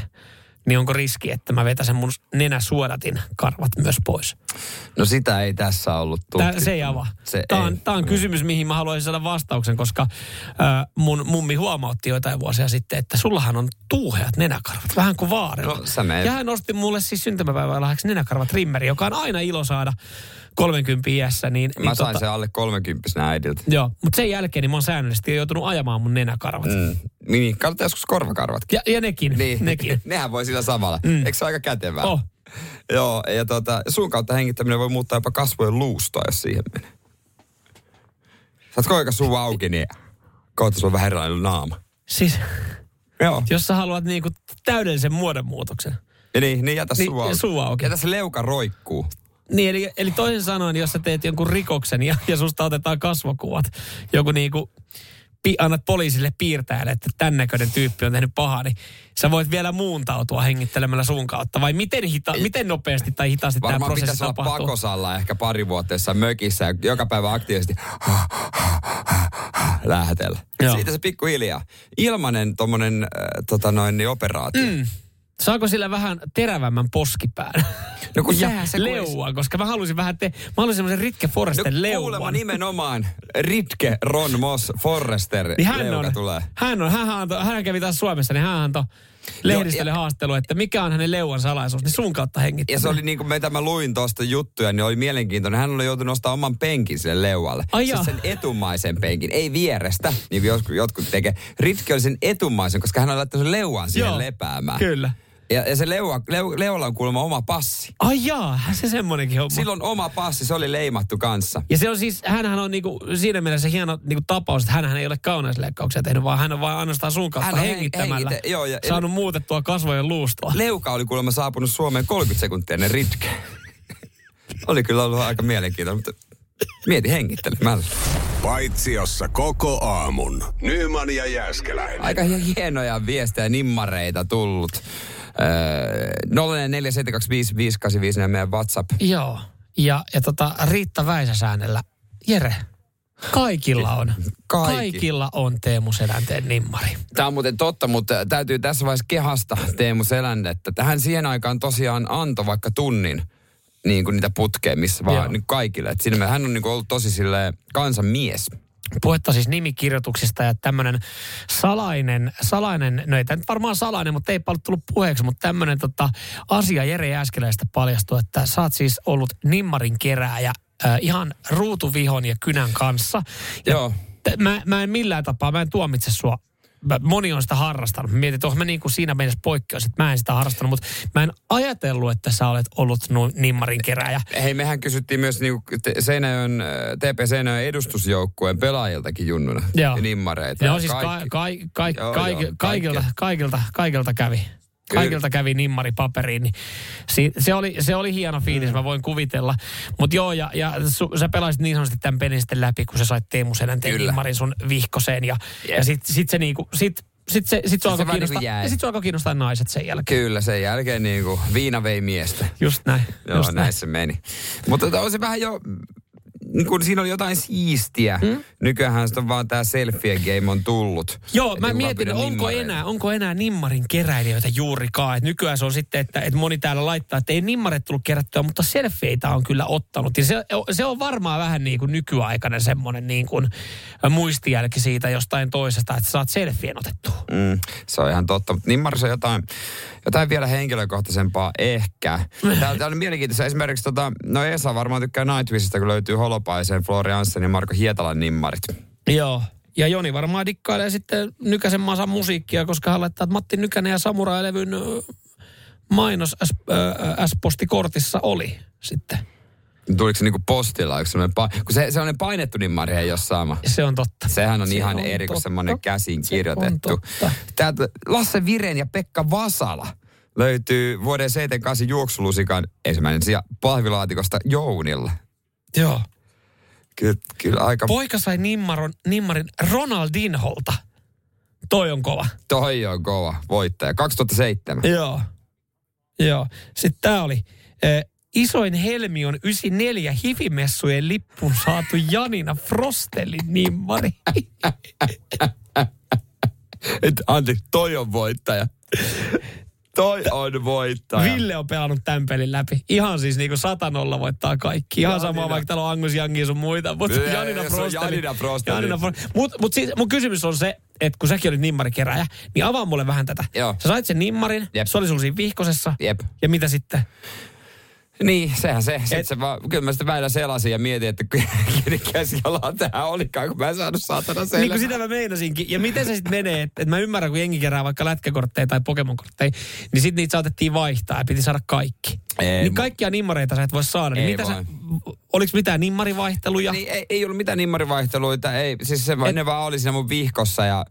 niin onko riski, että mä vetäsen mun nenäsuodatin karvat myös pois? No sitä ei tässä ollut Tää, se ei avaa. Se tämä, on, ei. tämä on kysymys, mihin mä haluaisin saada vastauksen, koska äh, mun mummi huomautti joitain vuosia sitten, että sullahan on tuuheat nenäkarvat, vähän kuin vaarella. No, sä ja hän nosti mulle siis syntymäpäivän lahjaksi nenäkarvat rimmeri, joka on aina ilo saada 30 iässä. Niin, Mä niin sain tota, sen alle 30 äidiltä. Joo, mutta sen jälkeen niin mä oon säännöllisesti joutunut ajamaan mun nenäkarvat. Mm. Niin, kannattaa joskus korvakarvatkin. Ja, ja nekin, niin. nekin. Nehän voi sillä samalla. Mm. Eikö se aika kätevää? Oh. Joo, ja tota, sun kautta hengittäminen voi muuttaa jopa kasvojen luustoa, jos siihen menee. Saat koika suu auki, niin kohta sulla on vähän erilainen naama. Siis, Joo. jos sä haluat niinku täydellisen muodonmuutoksen. Ja niin, niin jätä Niin, suu auki. suu auki. Jätä se leuka roikkuu. Niin, eli, eli toisin sanoen, jos sä teet jonkun rikoksen ja, ja susta otetaan kasvokuvat, joku niinku, pi, annat poliisille piirtäjälle, että tämän näköinen tyyppi on tehnyt pahaa, niin sä voit vielä muuntautua hengittelemällä suun kautta. Vai miten, hita, miten nopeasti tai hitaasti tämä prosessi pitäisi olla tapahtuu? pakosalla ehkä pari vuotta mökissä joka päivä aktiivisesti lähetellä. Joo. Siitä se pikkuhiljaa. Ilmanen tommonen äh, tota noin, niin operaatio. Mm. Saako sillä vähän terävämmän poskipään? No kun ja sehän se kun- leua, koska mä haluaisin vähän te, mä haluaisin semmoisen Ritke Forresten No, leuvan. kuulemma nimenomaan Ritke Ron Moss Forrester Niin hän leuka on, tulee. hän on, hän, antoi, hän kävi taas Suomessa, niin hän antoi lehdistölle ja- haastelu, että mikä on hänen leuan salaisuus, niin sun kautta hengittäminen. Ja se oli niin kuin mitä mä luin tuosta juttuja, niin oli mielenkiintoinen. Hän oli joutunut nostaa oman penkin sille leualle. Ai siis sen etumaisen penkin, ei vierestä, niin kuin jotkut, jotkut tekee. Ritke oli sen etumaisen, koska hän oli laittanut sen leuan siihen Joo, lepäämään. Kyllä. Ja, ja se leua, leu, leualla on kuulemma oma passi. Ai jaa, se semmonenkin homma. Silloin oma passi, se oli leimattu kanssa. Ja se on siis, hänhän on niinku, siinä mielessä hieno niinku tapaus, että hänhän ei ole kauneusleikkauksia tehnyt, vaan hän on vain ainoastaan sun kautta Hän on hen- hengittämällä hengitä- joo, ja- saanut muutettua kasvojen luustoa. Leuka oli kuulemma saapunut Suomeen 30 sekuntia ennen Ritke. oli kyllä ollut aika mielenkiintoinen, mutta mieti hengittelemällä. Paitsiossa koko aamun. Nyman ja Jääskeläinen. Aika hi- hienoja viestejä, nimmareita tullut. Öö, 04725585 meidän WhatsApp. Joo. Ja, ja tota, Riitta Väisäsäänellä, Jere, kaikilla on. Kaikki. Kaikilla on Teemu Selänteen nimmari. Tämä on muuten totta, mutta täytyy tässä vaiheessa kehasta Teemu Seländettä. Tähän siihen aikaan tosiaan antoi vaikka tunnin niin kuin niitä putkeen, missä vaan Joo. niin kaikille. Et siinä hän on niin kuin ollut tosi sille kansanmies. Puhetta siis nimikirjoituksista ja tämmöinen salainen, salainen, no ei tämä nyt varmaan salainen, mutta ei paljon tullut puheeksi, mutta tämmöinen tota, asia Jere Jääskeläistä paljastui, että sä oot siis ollut nimmarin kerääjä äh, ihan ruutuvihon ja kynän kanssa. Ja Joo. t- mä, mä en millään tapaa, mä en tuomitse sua. Mä- Moni on sitä harrastanut. Mietin, että mä niin kuin siinä mielessä poikkeus, että mä en sitä harrastanut, mutta mä en ajatellut, että sä olet ollut nu- nimmarin kerääjä. Hei, mehän kysyttiin myös niin Seinäjoen, äh, TP Seinäjoen edustusjoukkueen pelaajiltakin junnuna. Joo. Nimmareita. Joo, siis ka- kaikki. ka- ka- Joo, ka- joo, kaikilta, kaikilta, kaikilta kävi. Kaikilta kävi nimmari paperiin, niin si- se, oli, se oli hieno fiilis, Mm. mä voin kuvitella. Mutta joo, ja, ja su, sä pelasit niin sanotusti tämän pelin sitten läpi, kun sä sait Teemu Selänteen nimmarin sun vihkoseen. Ja, Jep. ja sit, sit se niinku, sit, sit se, sit sua se alkoi niinku kiinnostaa, jäi. ja sit sua alkoi kiinnostaa naiset sen jälkeen. Kyllä, sen jälkeen niin kuin viina vei miestä. Just näin. Joo, just näin se meni. Mutta on se vähän jo, niin kun siinä oli jotain siistiä. Mm? Nykyään on vaan tämä selfie game on tullut. Joo, mä mietin, onko nimmareita. enää, onko enää nimmarin keräilijöitä juurikaan. Et nykyään se on sitten, että, että moni täällä laittaa, että ei nimmarit tullut kerättyä, mutta selfieitä on kyllä ottanut. Ja se, se on varmaan vähän niin kuin nykyaikainen semmoinen niin kuin muistijälki siitä jostain toisesta, että saat selfien otettua. Mm, se on ihan totta, mutta Nimmarissa on jotain, jotain vielä henkilökohtaisempaa ehkä. Täällä, täällä on mielenkiintoista esimerkiksi, tota, no Esa varmaan tykkää Nightwishista, kun löytyy Holopaisen, Flori Anssen ja Marko Hietalan nimmarit. Joo. Ja Joni varmaan dikkailee sitten Nykäsen Masan musiikkia, koska hän laittaa, että Matti Nykänen ja Samurai-levyn mainos S-postikortissa oli sitten. Tuliko se niinku postilla, yksi semmoinen pa- kun se, sellainen painettu nimmari ei ole sama. Se on totta. Sehän on Se ihan on eri kuin semmoinen käsin Se on kirjoitettu. totta. Täältä Lasse Viren ja Pekka Vasala löytyy vuoden 78 juoksulusikan ensimmäinen sija pahvilaatikosta Jounilla. Joo. Kyllä, kyllä aika... Poika sai nimmaron, nimmarin Ronaldinholta. Toi on kova. Toi on kova voittaja. 2007. Joo. Joo. Sitten tää oli. Eh, isoin helmi on 94 hivimessujen lippuun saatu Janina Frostelin nimmari. Et, anteeksi, toi on voittaja. Toi on voittaja. Ville on pelannut tämän pelin läpi. Ihan siis niinku satanolla voittaa kaikki. Ihan Janina. sama, vaikka täällä on Angus Jangi sun muita. Mutta Ja- Janina Frosteli. Janina Frosteli. Janina Fro- Mut, mut siis mun kysymys on se, että kun säkin olit nimmarikeräjä, niin avaa mulle vähän tätä. Joo. Sä sait sen nimmarin, Jep. se oli sulla siinä vihkosessa. Jep. Ja mitä sitten? Niin, sehän se. Sitten Et- se vaan, kyllä mä sitä väillä selasin ja mietin, että kenen käsialaa tähän olikaan, kun mä en saanut saatana selvää. Niin kuin sitä mä meinasinkin. Ja miten se sitten menee, että et mä ymmärrän, kun jengi kerää vaikka lätkäkortteja tai Pokemon-kortteja, niin sitten niitä saatettiin vaihtaa ja piti saada kaikki. Ei niin kaikkia nimmareita sä et voi saada. Niin mitä sä, oliko mitään nimmarivaihteluja? Niin, ei, ei ollut mitään nimmarivaihteluita, ei, siis se, Et, ne vaan oli siinä mun vihkossa ja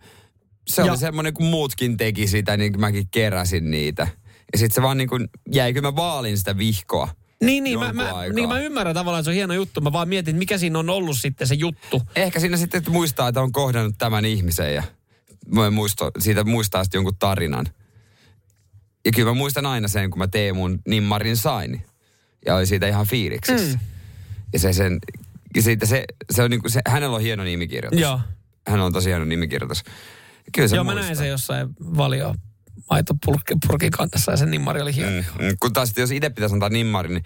se Ja- oli semmoinen, kun muutkin teki sitä, niin mäkin keräsin niitä. Ja sitten se vaan niin kuin jäi, kyllä mä vaalin sitä vihkoa. Niin, niin, mä, mä, aikaa. niin mä ymmärrän tavallaan, että se on hieno juttu. Mä vaan mietin, mikä siinä on ollut sitten se juttu. Ehkä siinä sitten että muistaa, että on kohdannut tämän ihmisen ja mä muisto, siitä muistaa sitten jonkun tarinan. Ja kyllä mä muistan aina sen, kun mä Teemun nimmarin sain. Ja oli siitä ihan fiiliksissä. Mm. Ja se sen, ja siitä se, se on niinku, se, hänellä on hieno nimikirjoitus. Joo. Hänellä on tosi hieno nimikirjoitus. Kyllä se Joo, mä näin sen jossain valio maitopurkin kantassa ja sen nimmari oli hieno. Mm, mm. Kun taas jos itse pitäisi antaa nimmari, niin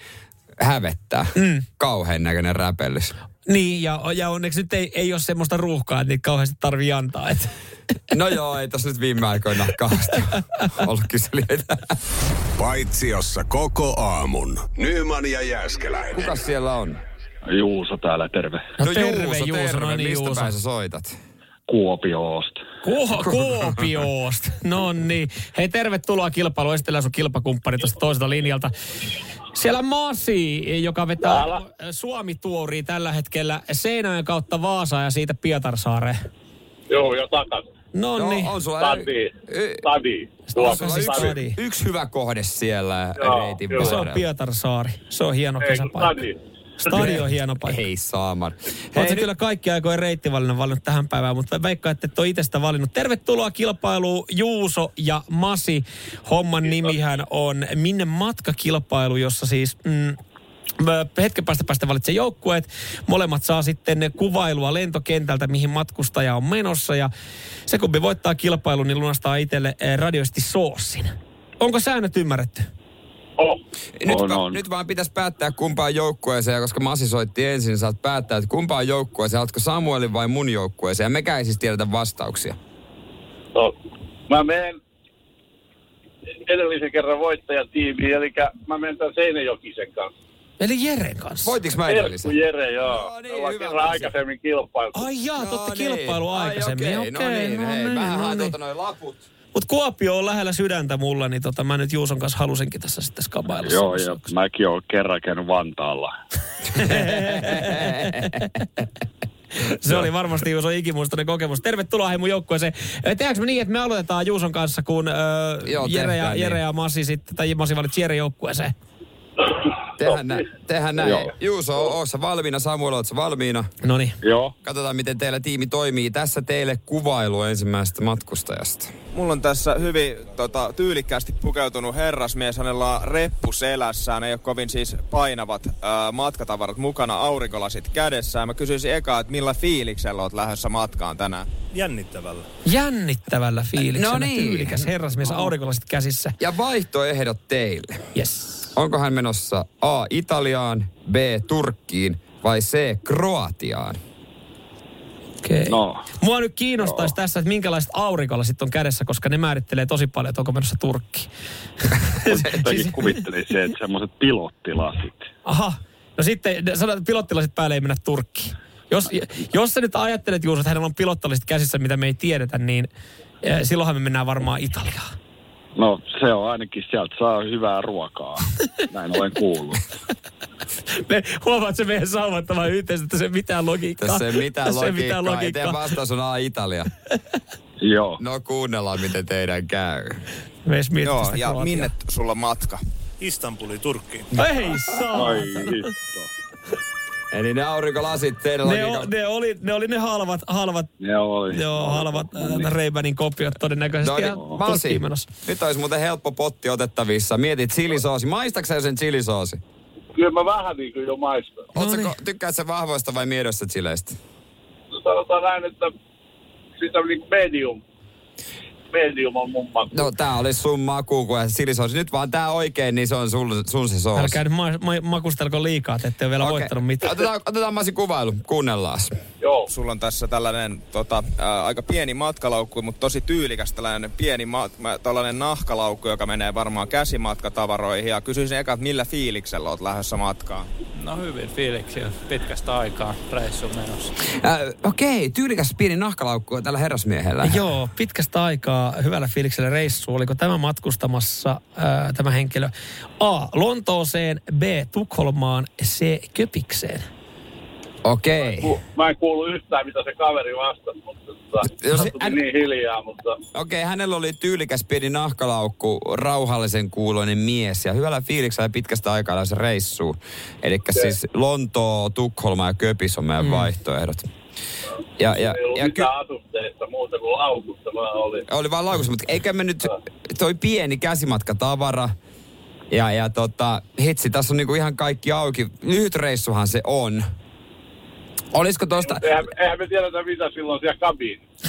hävettää. Mm. Kauhean näköinen räpellys. Niin, ja, ja onneksi nyt ei, ei ole semmoista ruuhkaa, että niitä kauheasti tarvii antaa. Et. No joo, ei tossa nyt viime aikoina kauheasti ollut kyselijöitä. Paitsiossa koko aamun. Nyman ja Jääskeläinen. Kuka siellä on? Juuso täällä, terve. No, terve Juuso, terve. no niin Mistä Juuso. päin sä soitat? Kuopiosta. Ku- Kuopiosta. No niin. Hei, tervetuloa kilpailuun. Esitellään sun kilpakumppani tuosta toiselta linjalta. Siellä Masi, joka vetää Täällä. Suomi-tuoria tällä hetkellä Seinäjoen kautta Vaasaan ja siitä Pietarsaareen. Joo, jo takas. No niin. on sulla, Stadi. y- Stadi. Stadi. yksi, Stadi. yksi hyvä kohde siellä Joo, reitin. Ja se on. Pietarsaari. Se on hieno Ei, kesäpaikka. Stadi. Stadion on hieno paikka. Hei Saamar. Oletko nyt- kyllä kaikki aikojen reittivalinnan valinnut tähän päivään, mutta veikkaa, että et ole itse sitä valinnut. Tervetuloa kilpailuun Juuso ja Masi. Homman nimihän on Minne matkakilpailu, jossa siis... Mm, Hetken päästä päästä valitsee joukkueet. Molemmat saa sitten kuvailua lentokentältä, mihin matkustaja on menossa. Ja se kumpi voittaa kilpailun, niin lunastaa itselle eh, radioisti soossin. Onko säännöt ymmärretty? Oh. Nyt, on, va- on. nyt vaan pitäisi päättää kumpaan joukkueeseen, koska Masi soitti ensin, niin saat päättää, että kumpaan joukkueeseen, oletko Samuelin vai mun joukkueeseen, ja mekään ei siis tiedetä vastauksia. No, mä menen edellisen kerran voittajatiimiin, eli mä menen tämän Seinäjokisen kanssa. Eli Jeren kanssa. Voitiks mä Erkku edellisen? Jere, joo. No niin, ollaan hyvä kerran asia. aikaisemmin kilpailtu. Ai jaa, No totta niin. kilpailu Ai, aikaisemmin. okei, no niin, hei, niin, mä no haen niin. tuolta noin laput. Mut Kuopio on lähellä sydäntä mulla, niin tota, mä nyt Juuson kanssa halusinkin tässä sitten skabailla. Joo, ja mäkin olen kerran käynyt Vantaalla. Se oli varmasti Juuson ikimuistoinen kokemus. Tervetuloa hei mun joukkueeseen. Tehdäänkö me niin, että me aloitetaan Juuson kanssa, kun öö, Joo, Jere, ja, Jere niin. ja Masi sitten, tai Masi valitsi Jere joukkueeseen. Tehdään näin. Tehdään näin. Joo. Juuso, ootko valmiina? Samuel, ootko valmiina? No niin. Joo. Katsotaan, miten teillä tiimi toimii. Tässä teille kuvailu ensimmäisestä matkustajasta. Mulla on tässä hyvin tota, tyylikkäästi pukeutunut herrasmies. Hänellä on reppu selässään. Ei ole kovin siis painavat ää, matkatavarat mukana, aurinkolasit kädessään. Mä kysyisin eka, että millä fiiliksellä oot lähdössä matkaan tänään? Jännittävällä. Jännittävällä fiiliksellä. No niin. Tyylikäs herrasmies, aurinkolasit käsissä. Ja vaihtoehdot teille. Yes. Onko hän menossa A. Italiaan, B. Turkkiin vai C. Kroatiaan? Okei. Okay. No, Mua nyt kiinnostaisi tässä, että minkälaiset aurinkolasit on kädessä, koska ne määrittelee tosi paljon, että onko menossa Turkkiin. jotenkin kuvittelin se, että semmoiset pilottilasit. Aha. No sitten sanotaan, että pilottilasit päälle ei mennä Turkkiin. Jos, jos sä nyt ajattelet Juuso, että hänellä on pilottilasit käsissä, mitä me ei tiedetä, niin eh, silloinhan me mennään varmaan Italiaan. No, se on ainakin sieltä saa hyvää ruokaa. Näin olen kuullut. Me, huomaat, että se meidän sauvattava yhteys, että se ei mitään logiikkaa. Tässä ei mitään Tässä ei logiikkaa. mitään Ja logiikkaa. teidän vastaus on A. Italia. Joo. No kuunnellaan, miten teidän käy. Me edes mietitään Joo, sitä ja minne sulla matka? Istanbuli, Turkki. Ei saa. Ai hitto. Eli ne aurinkolasit teidän Ne, o, ne, oli, ne oli ne halvat, halvat, Ne oli. joo, halvat äh, Ray-Banin kopiot todennäköisesti. No niin, menossa. nyt olisi muuten helppo potti otettavissa. Mietit chilisoosi. Maistatko sen chilisoosi? Kyllä mä vähän niin kuin jo maistan. Ootko, niin. tykkäät sä vahvoista vai miedosta chileistä? No Sanotaan näin, että sitä niin kuin medium. Medium on mun maku. No tää olisi sun maku, kun chilisoosi. Nyt vaan tää oikein, niin se on sun, sun se soosi. Älkää nyt ma- ma- makustelko liikaa, te ette ole vielä Okei. voittanut mitään. Otetaan, otetaan Masi kuvailu. Kuunnellaan. Joo. Sulla on tässä tällainen tota, ää, aika pieni matkalaukku, mutta tosi tyylikäs tällainen pieni ma- mä- tällainen nahkalaukku, joka menee varmaan käsimatkatavaroihin. Ja kysyisin eka, että millä fiiliksellä oot lähdössä matkaan? No hyvin fiiliksi pitkästä aikaa reissun menossa. Äh, Okei, tyylikäs pieni nahkalaukku tällä herrasmiehellä. Joo, pitkästä aikaa hyvällä fiiliksellä reissu. Oliko tämä matkustamassa ää, tämä henkilö A. Lontooseen, B. Tukholmaan, C. Köpikseen? Okei. Ku- Mä en kuulu yhtään, mitä se kaveri vastasi, mutta tota, Jos- se tuli niin hiljaa, mutta Okei, hänellä oli tyylikäs pieni nahkalaukku, rauhallisen kuuloinen mies ja hyvällä fiiliksellä pitkästä aikaa lähes reissuun. Eli siis Lontoo, Tukholma ja Köpis on meidän mm. vaihtoehdot. Ja, ja, ei ja ky- asusteista muuta kuin laukussa vaan oli. oli vaan laukussa, mutta eikä me nyt, toi pieni käsimatkatavara, ja, ja tota, hitsi, tässä on niinku ihan kaikki auki. Lyhyt reissuhan se on. Olisiko tosta... Eihän, eihän me tiedetä, mitä silloin siellä kabiinissa.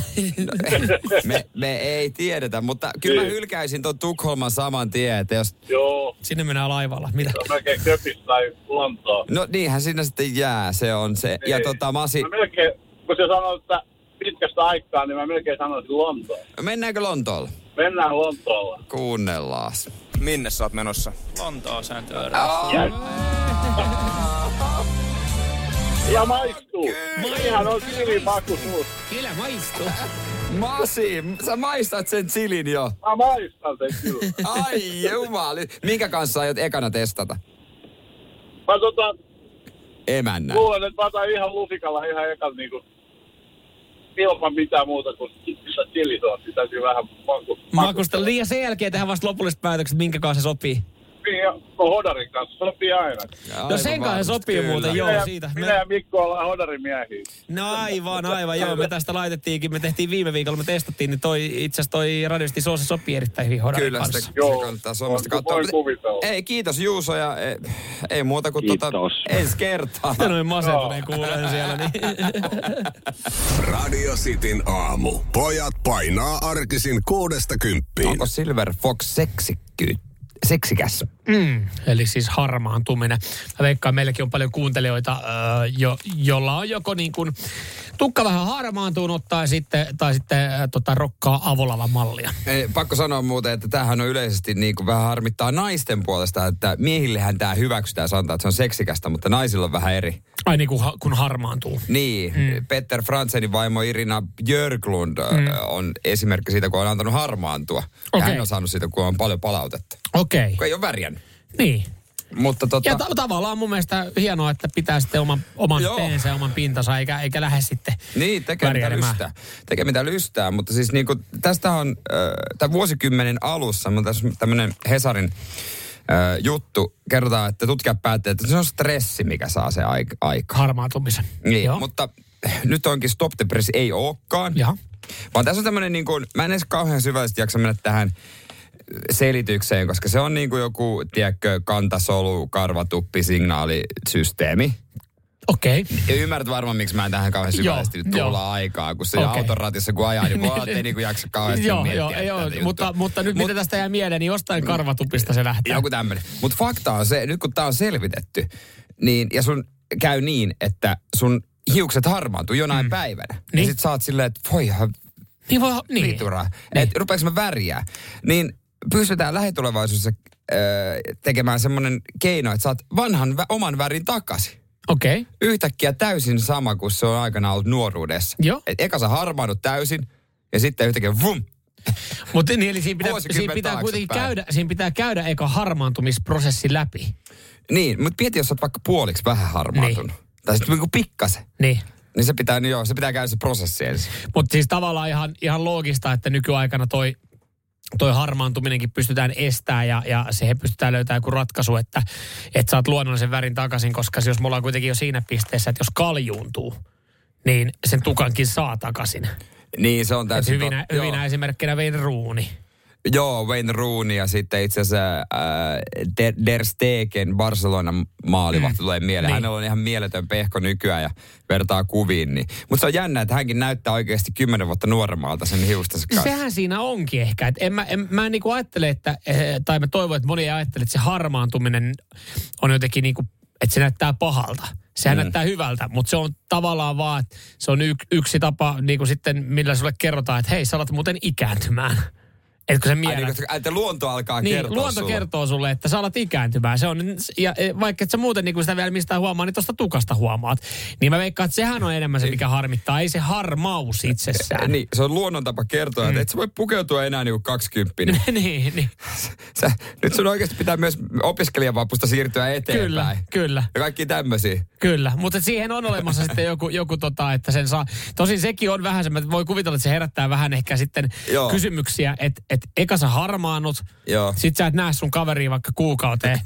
Me, me ei tiedetä, mutta kyllä mä Niin. hylkäisin ton Tukholman saman tien, että jos... Joo, Sinne mennään laivalla. Mitä? se on melkein Köpis tai Lontoa. No niinhän siinä sitten jää, se on se. Ja Niin. tota Masi, Mä melkein, kun se sanoo, että pitkästä aikaa, niin mä melkein sanoisin Lontoa. mennäänkö Lontoolle? Mennään Lontoolla. Kuunnellaan. Minne sä oot menossa? Lontooseen töörään. Ja maistuu. Ihan on chilimaku suussa. Kyllä maistuu. Masi, sä maistat sen chilin jo. Mä maistan sen kyllä. Ai jumali. Minkä kanssa aiot ekana testata? Mä tota, Emännä. luulen, että mä otan ihan lusikalla ihan ekan niinku ilman mitään muuta kuin chilisoossi. Täytyy vähän maku. Makustella. Niin ja sen jälkeen tehdään vasta lopulliset päätökset, minkä kanssa se sopii. Ja no Hodarin kanssa sopii aina. No sen kanssa sopii muuten, joo, minä, siitä. Minä ja Mikko ollaan Hodarin miehiä. No aivan, aivan, joo. Me tästä laitettiinkin, me tehtiin viime viikolla, me testattiin, niin toi, itse asiassa toi radiosti soosi sopii erittäin hyvin Hodarin Kyllä, kanssa. sitä, se kannattaa Suomesta katsoa. Voi Mutta- kuvitella. Ei, kiitos Juuso ja ei, ei muuta kuin Kiitos. tota, ensi kertaa. Sitten noin masentuneen kuulen siellä, niin Radio Cityn aamu. Pojat painaa arkisin kuudesta kymppiin. Onko Silver Fox seksikky, seksikäs? Mm, eli siis harmaantuminen. Mä veikkaan, meilläkin on paljon kuuntelijoita, jo, jolla on joko niin kuin tukka vähän harmaantunut tai sitten, tai sitten äh, tota, rokkaa avolavan mallia. Ei, pakko sanoa muuten, että tämähän on yleisesti niin kuin vähän harmittaa naisten puolesta, että miehillehän tämä hyväksytään, sanotaan, että se on seksikästä, mutta naisilla on vähän eri. Ai niin kuin, kun harmaantuu. Niin, mm. Peter Fransenin vaimo Irina Björklund mm. on esimerkki siitä, kun on antanut harmaantua. Okay. Ja hän on saanut siitä, kun on paljon palautetta. Okei. Okay. Kun ei ole värjännyt. Niin. Mutta tota, Ja ta- tavallaan mun mielestä hienoa, että pitää sitten oman, oman Joo. teensä oman pintansa, eikä, eikä lähde sitten Niin, tekee mitä lystää. Tekee mitä lystää, mutta siis niinku, tästä on äh, tämän vuosikymmenen alussa, mutta tässä tämmöinen Hesarin äh, juttu, kerrotaan, että tutkijat päättää, että se on stressi, mikä saa se aik- aika. Harmaantumisen. Niin, Joo. mutta nyt onkin Stop the Press ei olekaan. Jaha. Vaan tässä on tämmöinen niin kuin, mä en edes kauhean syvällisesti jaksa mennä tähän selitykseen, koska se on niin kuin joku, tiedätkö, kantasolu, karvatuppi, signaalisysteemi. Okei. Ja ymmärrät varmaan, miksi mä en tähän kauhean syvällisesti nyt tulla aikaa, kun se Okei. auton ratissa kun ajaa, niin voi että ei niinku jaksa kauheasti Joo, miettiä joo, joo mutta, mutta nyt mitä tästä jää mieleen, niin jostain karvatupista se lähtee. Joku tämmöinen. Mutta fakta on se, nyt kun tämä on selvitetty, niin, ja sun käy niin, että sun hiukset harmaantuu jonain mm. päivänä. Niin. Ja sit sä oot silleen, että voi ihan Niin voi, niin. vituraa. Niin. Että mä väriää. Niin pystytään lähitulevaisuudessa öö, tekemään semmoinen keino, että saat vanhan vä- oman värin takaisin. Okei. Okay. Yhtäkkiä täysin sama kuin se on aikana ollut nuoruudessa. Joo. Et eka sä harmaannut täysin ja sitten yhtäkkiä vum. Mutta niin, eli siinä pitää, siinä pitää kuitenkin käydä, siinä pitää käydä eka harmaantumisprosessi läpi. Niin, mutta mieti, jos sä oot vaikka puoliksi vähän harmaantunut. Niin. Tai sitten niinku pikkasen. Niin. Niin se pitää, niin joo, se pitää käydä se prosessi ensin. Mutta siis tavallaan ihan, ihan loogista, että nykyaikana toi toi harmaantuminenkin pystytään estämään ja, ja siihen pystytään löytämään joku ratkaisu, että, että saat luonnollisen värin takaisin, koska jos me ollaan kuitenkin jo siinä pisteessä, että jos kaljuuntuu, niin sen tukankin saa takaisin. Niin, se on täysin... hyvinä, to- joo. hyvinä esimerkkinä Wayne Rooney. Joo, Wayne Rooney ja sitten itse asiassa äh, Der, Der Stegen, Barcelonan maalivahti mm. tulee mieleen. Niin. Hänellä on ihan mieletön pehko nykyään ja vertaa kuviin. Niin. Mutta se on jännä, että hänkin näyttää oikeasti kymmenen vuotta nuoremmalta sen hiustensa kanssa. Sehän siinä onkin ehkä. Et en mä, en, mä en niinku ajattele, että, eh, tai mä toivon, että moni ei ajattele, että se harmaantuminen on jotenkin niinku, että se näyttää pahalta. Sehän mm. näyttää hyvältä, mutta se on tavallaan vaan, se on yksi tapa niin kuin sitten, millä sulle kerrotaan, että hei, sä alat muuten ikääntymään. Etkö se Ai, miellä? niin, että luonto alkaa Niin, kertoa luonto sulle. kertoo sulle, että sä alat ikääntymään. Se on, ja e, vaikka et sä muuten niin sitä vielä mistään huomaa, niin tuosta tukasta huomaat. Niin mä veikkaan, että sehän on enemmän se, mikä harmittaa. Ei se harmaus itsessään. Niin, se on luonnon tapa kertoa, mm. että et sä voi pukeutua enää niinku kaksikymppinen. niin, niin. Sä, nyt sun oikeasti pitää myös opiskelijavapusta siirtyä eteenpäin. Kyllä, kyllä. Ja kaikki tämmöisiä. Kyllä, mutta siihen on olemassa sitten joku, joku tota, että sen saa. Tosin sekin on vähän se, mä voi kuvitella, että se herättää vähän ehkä sitten Joo. kysymyksiä, että et eka sä harmaannut, Joo. sit sä et näe sun kaveria vaikka kuukauteen,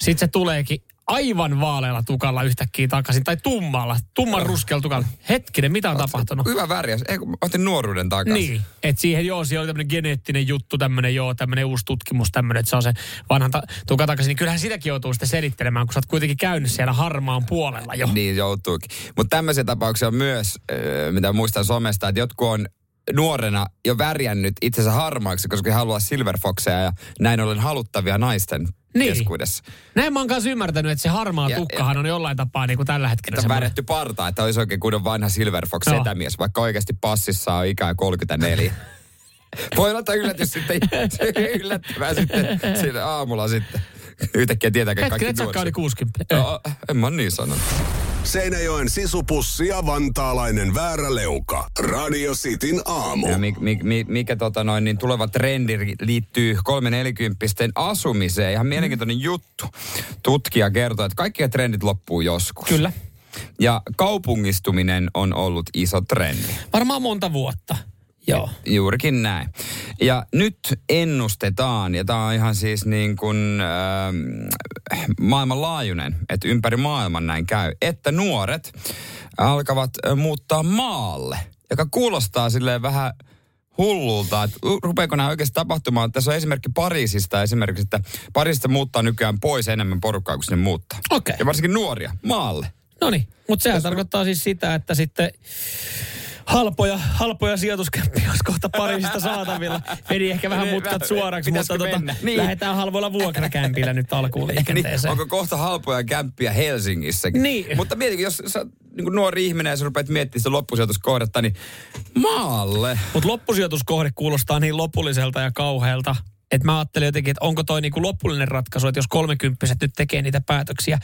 sit se tuleekin aivan vaalealla tukalla yhtäkkiä takaisin, tai tummalla, tumman ruskealla tukalla. Hetkinen, mitä on tapahtunut? Hyvä värjäs. Ei, kun mä otin nuoruuden takaisin. Niin, että siihen joo, siellä oli tämmöinen geneettinen juttu, tämmöinen joo, tämmöinen uusi tutkimus, tämmöinen, että se on se vanhan ta- tuka takaisin. Niin kyllähän sitäkin joutuu sitten selittelemään, kun sä oot kuitenkin käynyt siellä harmaan puolella jo. Niin joutuukin. Mutta tämmöisiä tapauksia on myös, mitä muistan somesta, että jotkut on nuorena jo värjännyt itsensä harmaaksi, koska he haluaa silverfoxeja ja näin ollen haluttavia naisten Niin. keskuudessa. Näin mä oon kanssa ymmärtänyt, että se harmaa Ja- tukkahan on jollain tapaa niin kuin tällä hetkellä Että värjätty parta, että olisi oikein kunnon vanha silverfox Joo. setämies, vaikka oikeasti passissa on ikää 34. Voi olla, että yllätys sitten, yllättävää sitten siinä aamulla sitten. Yhtäkkiä tietääkö kaikki Hetken, et oli nuoriso. 60. Joo, en mä niin sanonut. Seinäjoen sisupussi ja vantaalainen vääräleuka. Radio Cityn aamu. Ja mi, mi, mi, mikä tota noin, niin tuleva trendi liittyy 340 asumiseen. Ihan mielenkiintoinen juttu. Tutkija kertoo, että kaikki trendit loppuu joskus. Kyllä. Ja kaupungistuminen on ollut iso trendi. Varmaan monta vuotta. Joo. Juurikin näin. Ja nyt ennustetaan, ja tämä on ihan siis niin kuin äh, maailmanlaajuinen, että ympäri maailman näin käy, että nuoret alkavat äh, muuttaa maalle, joka kuulostaa silleen vähän hullulta, että rupeeko nämä oikeasti tapahtumaan. Tässä on esimerkki Pariisista esimerkiksi, että Pariisista muuttaa nykyään pois enemmän porukkaa kuin sinne muuttaa. Okei. Ja varsinkin nuoria, maalle. No niin, mutta sehän tarkoittaa siis sitä, että sitten halpoja, halpoja sijoituskäppiä olisi kohta Pariisista saatavilla. Meni ehkä vähän Niin, mutkat suoraksi, mutta tota? Niin. lähdetään halvoilla vuokrakämpillä nyt alkuun Niin, liikenteeseen. onko kohta halpoja kämppiä Helsingissäkin? Niin. Mutta mietikin, jos sä niin nuori ihminen ja sä rupeat miettimään sitä loppusijoituskohdetta, niin maalle. Mutta loppusijoituskohde kuulostaa niin lopulliselta ja kauhealta, että mä ajattelin jotenkin, että onko toi niinku lopullinen ratkaisu, että jos kolmekymppiset nyt tekee niitä päätöksiä,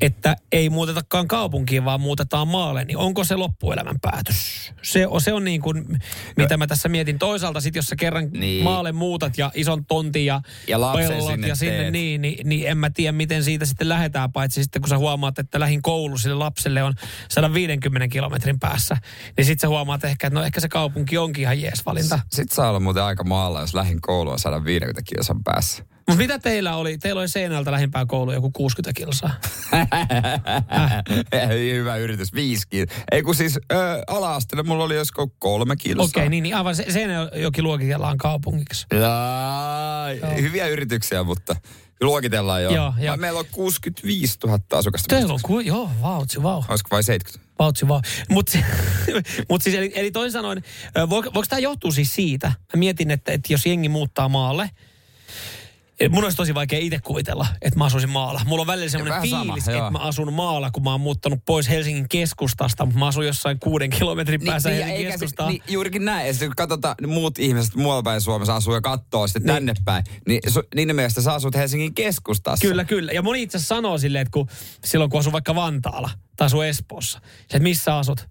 että ei muutetakaan kaupunkiin, vaan muutetaan maalle, niin onko se loppuelämän päätös? Se on, se on niin kuin, mitä mä tässä mietin. Toisaalta sitten, jos sä kerran Niin. maalle muutat ja ison tontin ja, Ja pellot sinne ja sinne, teet. niin, niin, niin en mä tiedä, miten siitä sitten lähdetään, paitsi sitten kun sä huomaat, että lähin koulu sille lapselle on 150 kilometrin päässä, niin sitten sä huomaat ehkä, että no ehkä se kaupunki onkin ihan jees valinta. Sitten saa olla muuten aika maalla, jos lähin kouluun 150 kilsan päässä. Mutta mitä teillä oli? Teillä oli Seinältä lähimpää koulu joku 60 kilsaa. Hyvä yritys, viisikin. Ei kun siis ö, ala-asteella mulla oli joskus kolme kilsaa. Okei, niin, niin aivan Se- Seinäjoki luokitellaan kaupungiksi. Jaa, hyviä yrityksiä, mutta luokitellaan jo. Joo, joo. Meillä on 65 000 asukasta. Teillä on ku, joo, vautsi, vau. Olisiko vai 70? Vautsi, vau. Mutta mut siis, eli, eli toisin sanoen, voiko, voiko tämä johtua siis siitä? Mä mietin, että, että jos jengi muuttaa maalle, Mun olisi tosi vaikea itse kuvitella, että mä asuisin maalla. Mulla on välillä semmoinen sama, fiilis, joo. että mä asun maalla, kun mä oon muuttanut pois Helsingin keskustasta, mutta mä asun jossain kuuden kilometrin päässä ja Helsingin eikä se- keskustaa. niin, juurikin näin. Ja sitten kun katsotaan, niin muut ihmiset muualla päin Suomessa asuu ja katsoo sitten Niin. tänne päin, niin su, niiden mielestä sä asut Helsingin keskustassa. Kyllä, kyllä. Ja moni itse sanoo silleen, että kun, silloin kun asuu vaikka Vantaalla tai asuu Espoossa, että missä asut?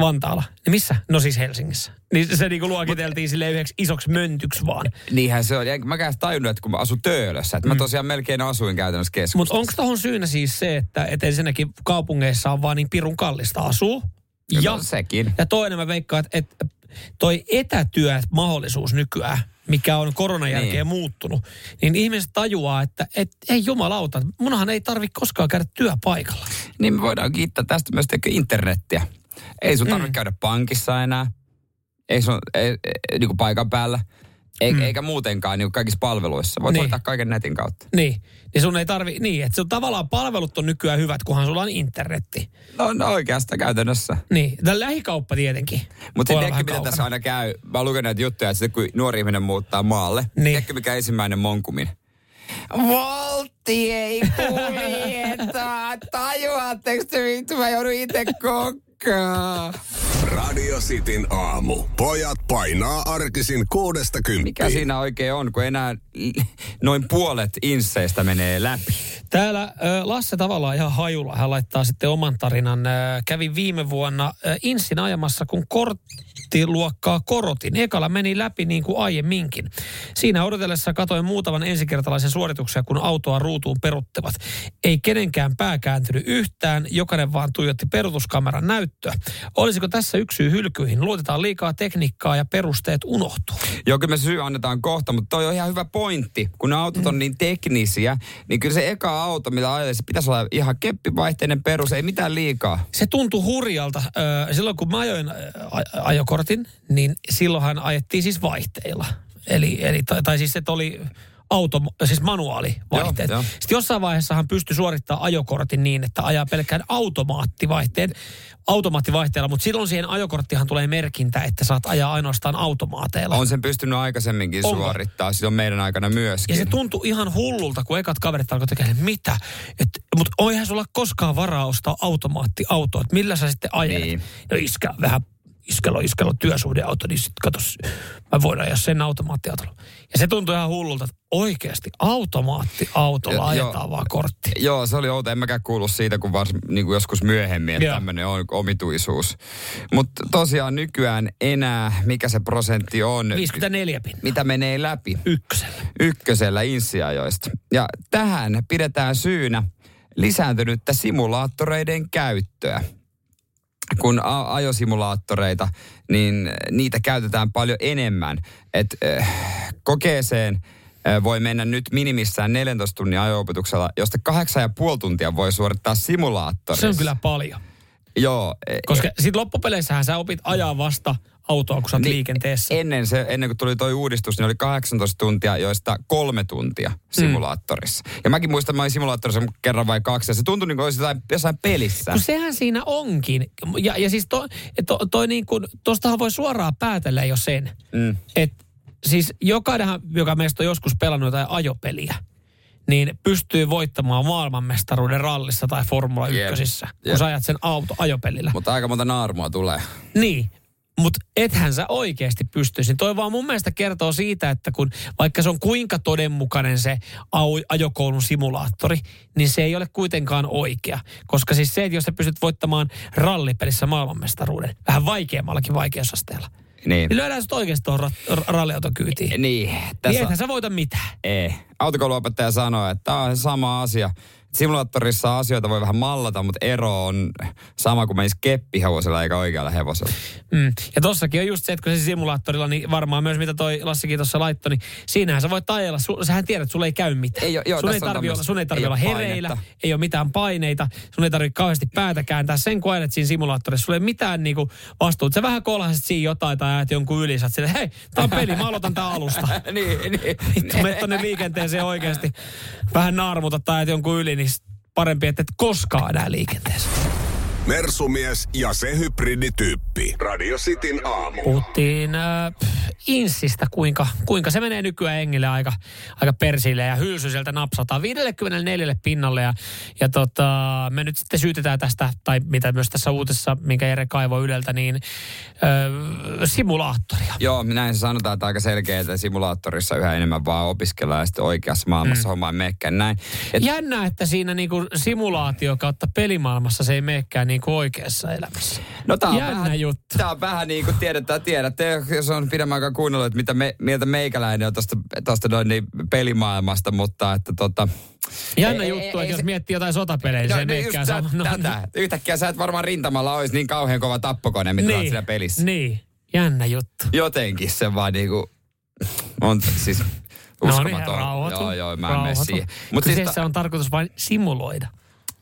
Vantaalla. Niin missä? No siis Helsingissä. Niin se niinku luokiteltiin sille yhdeksi isoksi möntyksi vaan. Niinhän se on. Ja mä käyn tajunnut, että kun mä asun Töölössä, että mä tosiaan melkein asuin käytännössä keskustassa. Mutta onko tuohon syynä siis se, että et ensinnäkin kaupungeissa on vaan niin pirun kallista asua? Ja Ja, no, sekin. ja toinen mä veikkaan, että et toi etätyömahdollisuus nykyään mikä on koronan jälkeen Niin. muuttunut, niin ihmiset tajuaa, että et, ei jumalauta, munhan ei tarvi koskaan käydä työpaikalla. Niin me voidaan kiittää tästä myös internettiä. Ei sun tarvitse käydä pankissa enää. Ei sun, ei, ei, niin kuin paikan päällä. Ei, Mm. Eikä muutenkaan niin kaikissa palveluissa. Voit Niin. hoitaa kaiken netin kautta. Niin, niin sun ei tarvi, niin, että sun tavallaan palvelut on nykyään hyvät, kunhan sulla on internetti. No, no oikeastaan käytännössä. Niin, tämä lähikauppa tietenkin. Mutta vähän mitä tässä aina käy? Mä oon lukenut näitä juttuja, että sitten kun nuori ihminen muuttaa maalle, niin. tiedätkö mikä ensimmäinen monkumin? Voltti ei kuljeta. Tajuatteko te vittu? Mä joudun itse kokkaan. Radio Cityn aamu. Pojat painaa arkisin kuudesta kymppiin. Mikä siinä oikein on, kun enää noin puolet insseistä menee läpi? Täällä Lasse tavallaan ihan hajulla. Hän laittaa sitten oman tarinan. Kävin viime vuonna Insin ajamassa, kun korttiluokkaa korotin. Ekalla meni läpi niin kuin aiemminkin. Siinä odotellessa katoin muutaman ensikertalaisen suorituksia, kun autoa ruutuun peruttivat. Ei kenenkään pää kääntynyt yhtään, jokainen vaan tuijotti perutuskameran näyttöä. Olisiko tässä yksi syy hylkyihin? Luotetaan liikaa tekniikkaa ja perusteet unohtuu. Joo, kyllä me syy annetaan kohta, mutta toi on ihan hyvä pointti. Kun ne autot on niin teknisiä, niin kyllä se eka auto, mitä ajelee, se pitäisi olla ihan keppivaihteinen perus, ei mitään liikaa. Se tuntui hurjalta. Silloin kun mä ajoin ajokortin, niin silloinhan ajettiin siis vaihteilla. Eli, eli tai, tai siis että oli auto, siis manuaalivaihteet. Joo, joo. Sitten jossain vaiheessahan pystyi suorittamaan ajokortin niin, että ajaa pelkkään automaattivaihteen, automaattivaihteella, mutta silloin siihen ajokorttihan tulee merkintä, että saat ajaa ainoastaan automaateilla. On sen pystynyt aikaisemminkin Onko? suorittaa, silloin meidän aikana myöskin. Ja se tuntui ihan hullulta, kun ekat kaverit alkoi tekemään, mitä? Mutta eihän sulla koskaan varaa ostaa automaattiautoa, että millä sä sitten ajelet? Niin. No iskä, vähän iskello, iskello työsuhdeauto, niin sitten katos, mä voin ajaa sen automaattiautolla. Ja se tuntui ihan hullulta, että oikeasti automaattiautolla Jo- ajetaan joo. vaan kortti. Joo, se oli outo. En mäkään kuullut siitä, kun vars, niin kuin joskus myöhemmin, että tämmöinen on omituisuus. Mutta tosiaan nykyään enää, mikä se prosentti on? 54 pin. Mitä menee läpi? Ykkösellä. Ykkösellä insiajoista. Ja tähän pidetään syynä lisääntynyttä simulaattoreiden käyttöä. Kun a- ajosimulaattoreita, niin niitä käytetään paljon enemmän. Et äh, kokeeseen äh, voi mennä nyt minimissään 14 tunnin ajo-opetuksella, josta 8,5 tuntia voi suorittaa simulaattorissa. Se on kyllä paljon. Joo. e- Koska sitten loppupeleissähän sä opit ajaa vasta autoa, kun sä Niin, liikenteessä. Ennen, se, ennen kuin tuli toi uudistus, niin oli 18 tuntia, joista kolme tuntia simulaattorissa. Ja mäkin muistan, että mä olin simulaattorissa kerran vai kaksi, ja se tuntui niin kuin olisi jotain, jossain pelissä. Kun sehän siinä onkin. Ja, ja siis to, to, toi niin kuin, tostahan voi suoraan päätellä jo sen, Mm. että siis jokainen, joka meistä on joskus pelannut jotain ajopeliä, niin pystyy voittamaan maailmanmestaruuden rallissa tai Formula Jep. 1, kun Jep. sä ajat sen auto ajopelillä. Mutta aika monta naarmua tulee. Niin, mutta ethän sä oikeasti pystyisi. Toi vaan mun mielestä kertoo siitä, että kun vaikka se on kuinka todenmukainen se ajokoulun simulaattori, niin se ei ole kuitenkaan oikea. Koska siis se, että jos sä pystyt voittamaan rallipelissä maailmanmestaruuden, vähän vaikeammallakin vaikeusasteella, Niin. niin lyödään sut oikeasti tuohon ra- ra- ralliauton kyytiin. Niin, Niin tässä... ethän sä voita mitään. Ei. Autokouluopettaja sanoi, että tämä on sama asia. Simulaattorissa asioita voi vähän mallata, mutta ero on sama kuin menisi keppihevosella eikä oikealla hevosella. Mm. Ja tossakin on just se, että kun se simulaattorilla, niin varmaan myös mitä toi Lassikin tuossa laittoi, niin siinähän sä voit ajella. Su, sähän tiedät, että sulla ei käy mitään. Ei oo- joo, sun, ei tarvi olla, sun ei tarvi Ei olla hereillä, painetta. ei ole mitään paineita, sun ei tarvitse kauheasti päätä kääntää. Sen kun ajelet siinä simulaattorissa, sulla ei mitään niinku vastuuta. Sä vähän kolhaset siinä jotain tai ajat jonkun yli, sä oot silleen, hei, tää on peli, mä aloitan tää alusta. niin, niin. Vittu, tonne liikenteeseen oikeasti vähän naarmuta tai ajat jonkun yli, niin parempi, että et koskaan enää liikenteessä. Mersumies ja se hybridityyppi. Radio Cityn aamu. Puhuttiin äh, Insistä, kuinka, kuinka se menee nykyään Engille aika, aika persille ja hylsy sieltä napsataan 54 pinnalle ja, ja tota, me nyt sitten syytetään tästä, tai mitä myös tässä uutisessa, minkä Jere kaivoi Yleltä, niin äh, simulaattoria. Joo, näin se sanotaan, että aika selkeä, että simulaattorissa yhä enemmän vaan opiskellaan ja sitten oikeassa maailmassa mm. homma ei näin. Et, Jännä, että siinä niinku simulaatio kautta pelimaailmassa se ei meekään niinku oikeassa elämässä. no tää on, Jännä vähän, juttu. tää on vähän niin kuin tiedetään, tiedätte, jos on pidemmän aikaa kuunnellut, että mitä me, mieltä meikäläinen on tosta, tosta noin niin pelimaailmasta, mutta että tota... Jännä ei- juttu, ei- että ei jos se- miettii jotain sotapelejä, se ei No, no just sama. No, tätä. Yhtäkkiä sä et varmaan rintamalla olisi niin kauhean kova tappokone, mitä niin. Niin. siinä pelissä. Niin, jännä juttu. Jotenkin se vaan niinku... On siis No niin, uskomaton. rauhoitu. joo, joo, mä en mene siihen. Mut Kyseessä siis ta- on tarkoitus vain simuloida.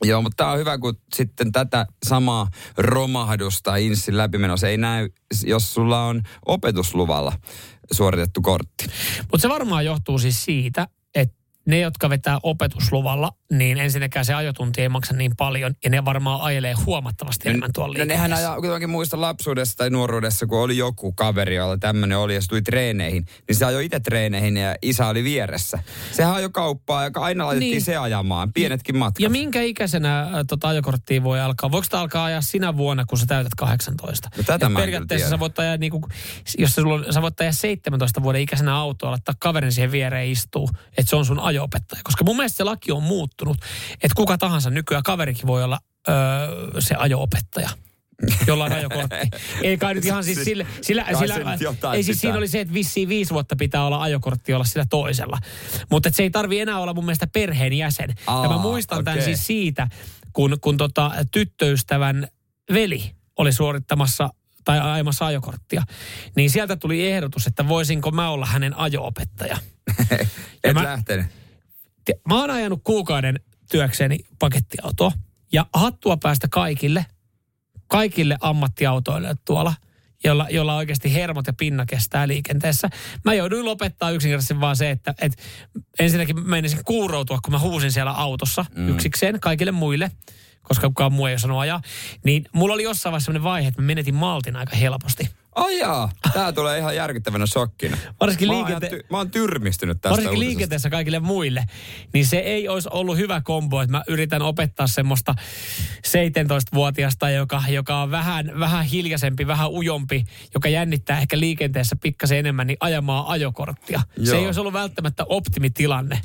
Joo, mutta tämä on hyvä, kun sitten tätä samaa romahdusta Inssin läpimenossa ei näy, jos sulla on opetusluvalla suoritettu kortti. Mutta se varmaan johtuu siis siitä, ne, jotka vetää opetusluvalla, niin ensinnäkään se ajotunti ei maksa niin paljon, ja ne varmaan ajelee huomattavasti enemmän tuolla No nehän ajaa, kuitenkin muista lapsuudessa tai nuoruudessa, kun oli joku kaveri, jolla tämmöinen oli ja se tuli treeneihin, niin se ajoi itse treeneihin ja isä oli vieressä. Sehän ajoi kauppaa ja aina laitettiin Niin. se ajamaan, pienetkin matkat. Ja minkä ikäisenä äh, tota ajokorttia voi alkaa? Voiko sitä alkaa ajaa sinä vuonna, kun sä täytät 18? No tätä Et mä periaatteessa sä voit ajaa, niinku, jos sulla on, sä voit ajaa 17 vuoden ikäisenä autoa, laittaa kaverin siihen viereen istuu, että se on sun ajo-opettaja. Koska mun mielestä se laki on muuttunut, että kuka tahansa nykyään kaverikin voi olla öö, se ajo-opettaja jolla on ajokortti. Ei kai nyt ihan siis sillä, sillä, sillä ei siis siinä oli se, että vissiin viisi vuotta pitää olla ajokortti olla sillä toisella. Mutta se ei tarvi enää olla mun mielestä perheenjäsen. ja mä Aa, muistan tämän okei. siis siitä, kun, kun tota, tyttöystävän veli oli suorittamassa tai ajamassa ajokorttia, niin sieltä tuli ehdotus, että voisinko mä olla hänen ajo-opettaja. Et mä- lähtenyt. Mä oon ajanut kuukauden työkseni pakettiautoa ja hattua päästä kaikille, kaikille ammattiautoille tuolla, jolla, jolla oikeasti hermot ja pinna kestää liikenteessä. Mä jouduin lopettaa yksinkertaisesti vaan se, että, että ensinnäkin mä menisin kuuroutua, kun mä huusin siellä autossa mm. yksikseen kaikille muille, koska kukaan muu ei osannut ajaa. Niin mulla oli jossain vaiheessa sellainen vaihe, että mä menetin maltin aika helposti. Ai jaa, tää tulee ihan järkyttävänä shokkina. Varsinkin mä, oon liikente- ty- mä oon tyrmistynyt tästä Varsinkin uutisesta. liikenteessä kaikille muille. Niin se ei olisi ollut hyvä kombo, että mä yritän opettaa semmoista 17-vuotiasta, joka, joka on vähän, vähän hiljaisempi, vähän ujompi, joka jännittää ehkä liikenteessä pikkasen enemmän, niin ajamaan ajokorttia. Se Joo. ei olisi ollut välttämättä optimitilanne.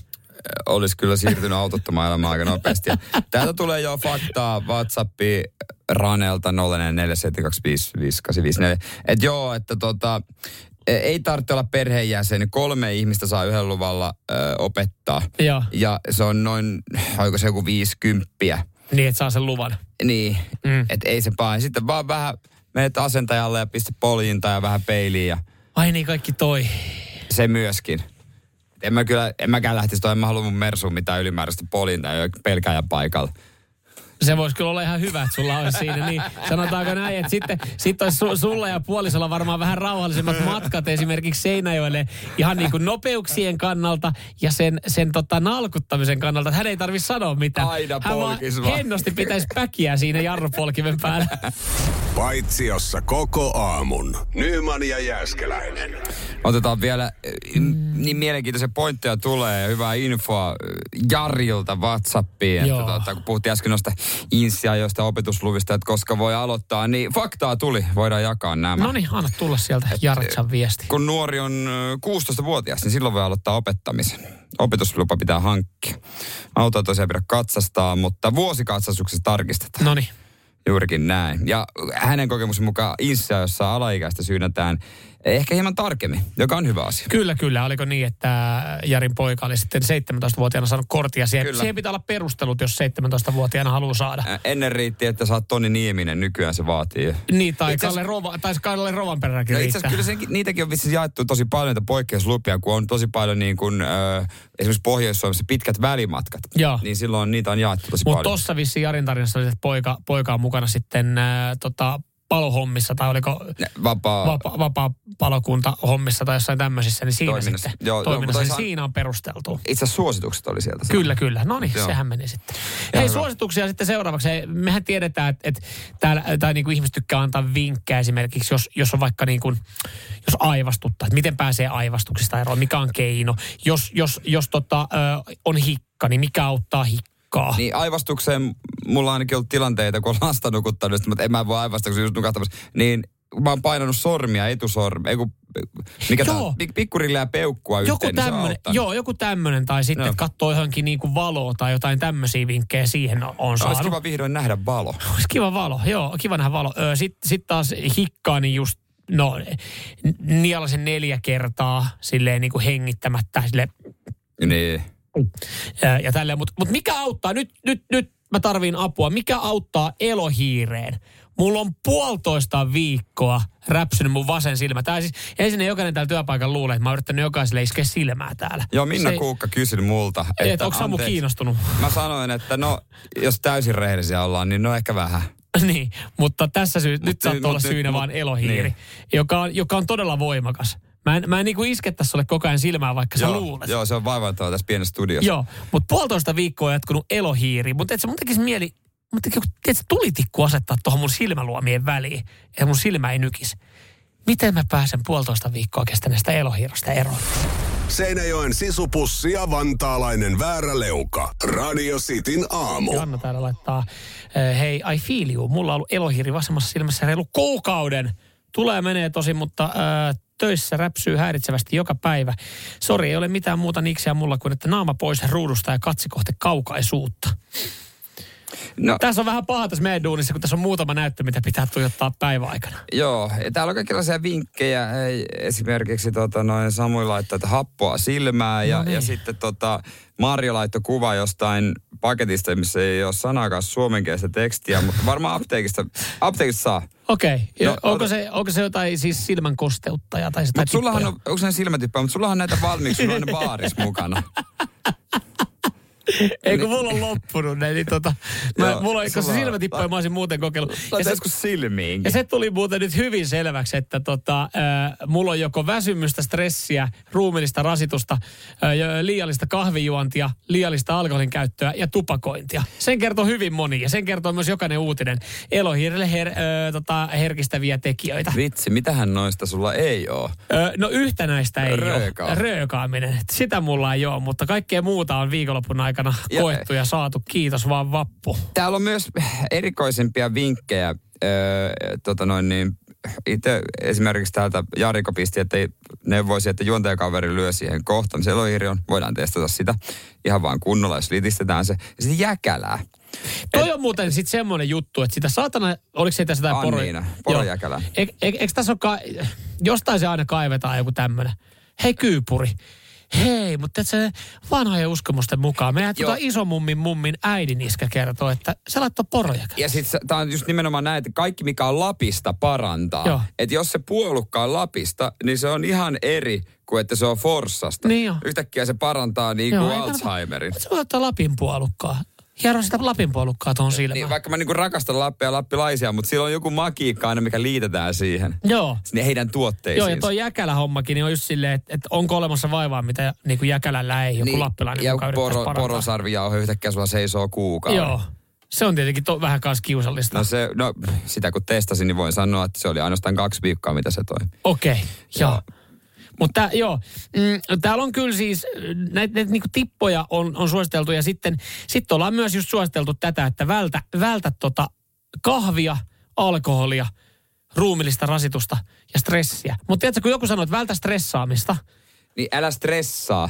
Olisi kyllä siirtynyt autottomaan elämään aika nopeasti. Ja täältä tulee jo faktaa WhatsAppi Ranelta 0447255854. Että joo, että tota, e- ei tarvitse olla perheenjäsen. Kolme ihmistä saa yhden luvalla ö, opettaa. Joo. Ja se on noin, oliko se joku 50. Niin, että saa sen luvan. Niin, Mm. että ei se paha. Sitten vaan vähän menet asentajalle ja pistä poljinta ja vähän peiliin ja Ai niin, kaikki toi. se myöskin. En mä kyllä, en mäkään lähtisi toi, en mä halua mun Mersuun mitään ylimääräistä polinta ja pelkääjän paikalla. Se voisi kyllä olla ihan hyvä, että sulla olisi siinä. Niin sanotaanko näin, että sitten sit olisi su, sulla ja puolisolla varmaan vähän rauhallisemmat matkat esimerkiksi Seinäjoelle ihan niin kuin nopeuksien kannalta ja sen, sen tota nalkuttamisen kannalta. Että hän ei tarvitse sanoa mitään. Aina hän vaan polkis vaan. hennosti pitäisi päkiä siinä jarrupolkimen päällä. Paitsiossa koko aamun. Nyman ja Jääskeläinen. Otetaan vielä, mm. niin mielenkiintoisia pointteja tulee ja hyvää infoa Jarilta Whatsappiin. Että tota, kun puhuttiin äsken noista insiajoista opetusluvista, että koska voi aloittaa, niin faktaa tuli, voidaan jakaa nämä. No niin, anna tulla sieltä Jaritsan viesti. Kun nuori on ö, 16-vuotias, niin silloin voi aloittaa opettamisen. Opetuslupa pitää hankkia. Autoa tosiaan pidä katsastaa, mutta vuosikatsastuksessa tarkistetaan. No niin. Juurikin näin. Ja hänen kokemuksen mukaan Inssia, jossa alaikäistä syynätään ehkä hieman tarkemmin, joka on hyvä asia. Kyllä, kyllä. Oliko niin, että Jarin poika oli sitten 17-vuotiaana saanut korttia? Siihen, Kyllä. siihen pitää olla perustelut, jos 17-vuotiaana haluaa saada. Ä, Ennen riitti, että oot Toni Nieminen, nykyään se vaatii. Niin, tai Itse Kalle, Rova, tai Kalle Rovanperäkin No itse kyllä senkin, niitäkin on vissiin jaettu tosi paljon niitä poikkeuslupia, kun on tosi paljon niin kuin, ö, esimerkiksi Pohjois-Suomessa pitkät välimatkat. Joo. Niin silloin niitä on jaettu tosi Mutta paljon. tossa vissiin Jarin tarinassa oli, että poika, poika on mukana sitten ää, tota, palohommissa, tai oliko Vapaa, vapaa, vapaa palokunta hommissa tai jossain tämmöisissä, niin siinä Toiminnassa. sitten Joo, joo, toiminnassa, mutta niin siinä on perusteltu. Itse asiassa suositukset oli sieltä. Kyllä, kyllä. No niin, Joo. sehän meni sitten. Ja Hei, hyvä. suosituksia sitten seuraavaksi. Mehän tiedetään, että, että täällä tai niin kuin ihmiset tykkää antaa vinkkejä esimerkiksi, jos, jos on vaikka niin kuin, jos aivastuttaa, että miten pääsee aivastuksista eroon, mikä on keino. Jos, jos, jos tota, ö, on hikka, niin mikä auttaa hikkaa. Niin aivastukseen mulla on ainakin ollut tilanteita, kun on lasta nukuttanut, mutta en mä voi aivastaa, kun se just nukahtamassa. Niin mä oon painanut sormia, etusormi, ei kun, mikä tää, Joo. on? Pik- pikkurille ja peukkua Joku yhteen, niin tämmönen, auttanut. joo, joku tämmöinen, tai sitten että katsoo johonkin niin kuin valoa tai jotain tämmöisiä vinkkejä siihen on, on Olisi saanut. kiva vihdoin nähdä valo. Olisi kiva valo, joo, kiva nähdä valo. Sitten sit taas hikkaa, niin just, no, n- nialasen neljä kertaa silleen niin kuin hengittämättä, sille Niin. Ja, ja tälleen. Mutta mut mikä auttaa, nyt, nyt, nyt mä tarviin apua, mikä auttaa elohiireen? Mulla on puolitoista viikkoa räpsynyt mun vasen silmä. Tää siis, ensin jokainen täällä työpaikalla luulee, että mä oon yrittänyt jokaiselle iskeä silmää täällä. Joo, Minna Se- Kuukka kysyi multa. Että, että onko Samu kiinnostunut? Mä sanoin, että no, jos täysin rehellisiä ollaan, niin no ehkä vähän. niin, mutta tässä syy, nyt nyt- saattaa olla mut syynä mut- vaan elohiiri, niin. joka, on, joka on todella voimakas. Mä en, mä en niinku iskettäisi sulle koko ajan silmää, vaikka sä joo, luulet. joo, se on vaivantava tässä pienessä studiossa. Joo, mutta puolitoista viikkoa on jatkunut elohiiri. Mutta et se mun tekisi mieli, mun tekisi tiedätkö, tulitikku asettaa tuohon mun silmäluomien väliin, että mun silmä ei nykisi. Miten mä pääsen puolitoista viikkoa kestäneestä elohiirosta eroon? Seinäjoen sisupussi ja vantaalainen vääräleuka. Radio Cityn aamu. Ja Anna täällä laittaa, eh, hei, I feel you. Mulla on ollut elohiiri vasemmassa silmässä reilu kuukauden. Tulee menee tosi, mutta äh, töissä räpsyy häiritsevästi joka päivä. Sori, ei ole mitään muuta niksiä mulla kuin, että naama pois ruudusta ja katse kohti kaukaisuutta. No, Tässä on vähän paha tässä meidän duunissa, kun tässä on muutama näyttö, mitä pitää tuijottaa päiväaikana. Joo, ja täällä on kaikenlaisia vinkkejä. Esimerkiksi tota, noin Samui laittoi, että happoa silmää ja, No niin. ja sitten tota, Marjo laittoi kuva jostain paketista, missä ei ole sanakaan suomenkielistä tekstiä, mutta varmaan apteekista, apteekista saa. Okei, okay. No, onko, se, onko se jotain siis silmän kosteuttajaa tai sitä Mutta sullahan on, onko se ne silmätippoja, mutta sullahan näitä valmiiksi, sulla on ne baaris mukana. Ei kun mulla on loppunut ne, niin tota, mä, Joo, mulla on, koska silmätippoja mä olisin muuten kokeillut. Ja Laita se, silmiinkin. ja se tuli muuten nyt hyvin selväksi, että tota, äh, mulla on joko väsymystä, stressiä, ruumiillista rasitusta, äh, ja liiallista kahvijuontia, liiallista alkoholin käyttöä ja tupakointia. Sen kertoo hyvin moni ja sen kertoo myös jokainen uutinen. Elohiirille her, äh, tota, herkistäviä tekijöitä. Vitsi, mitähän noista sulla ei oo? Ö, no yhtä näistä ei Röökaa. ole. Röökaaminen. Sitä mulla ei ole, mutta kaikkea muuta on viikonlopun aikana Ja- koettu ja saatu. Kiitos vaan vappu. Täällä on myös erikoisempia vinkkejä. Öö, tota noin niin, itse esimerkiksi täältä Jariko pisti, että neuvoisi, että juontajakaveri lyö siihen kohtaan. Se on, voidaan testata sitä ihan vaan kunnolla, jos litistetään se. Ja sitten jäkälää. Toi on muuten sitten semmoinen juttu, että sitä saatana, oliko se tässä jotain poro... Anniina, porojäkälää. E, e, eikö tässä ole, ka... jostain se aina kaivetaan joku tämmöinen. Hei kyypuri. Hei, mutta se vanhojen uskomusten mukaan. Meidän tuota isomummin mummin äidin iskä kertoo, että se laittoi poroja. Ja sitten tämä on just nimenomaan näin, että kaikki mikä on Lapista parantaa. Että jos se puolukka on Lapista, niin se on ihan eri kuin että se on Forssasta. Niin on. Yhtäkkiä se parantaa niin kuin Alzheimerin. Se voi ottaa Lapin puolukkaa. Hiero sitä Lapin puolukkaa tuohon silmään. Niin, vaikka mä niinku rakastan Lappia ja lappilaisia, mutta sillä on joku magiikka aina, mikä liitetään siihen. Joo. Sinne heidän tuotteisiin. Joo, ja toi jäkälä-hommakin niin on just silleen, että, että onko olemassa vaivaa, mitä niin kuin jäkälällä ei joku lappilainen ja mukaan poro, porosarvijauhe yhtäkkiä sulla seisoo kuukauden. Joo. Se on tietenkin to, vähän kanssa kiusallista. No, se, no sitä kun testasin, niin voin sanoa, että se oli ainoastaan kaksi viikkoa, mitä se toi. Okei, okay, joo. Mutta joo, mm, täällä on kyllä siis, näitä, näitä niin tippoja on, on suositeltu ja sitten sit ollaan myös just suositeltu tätä, että vältä, vältä tota kahvia, alkoholia, ruumillista rasitusta ja stressiä. Mutta tiedätkö, kun joku sanoo, että vältä stressaamista, Niin älä stressaa.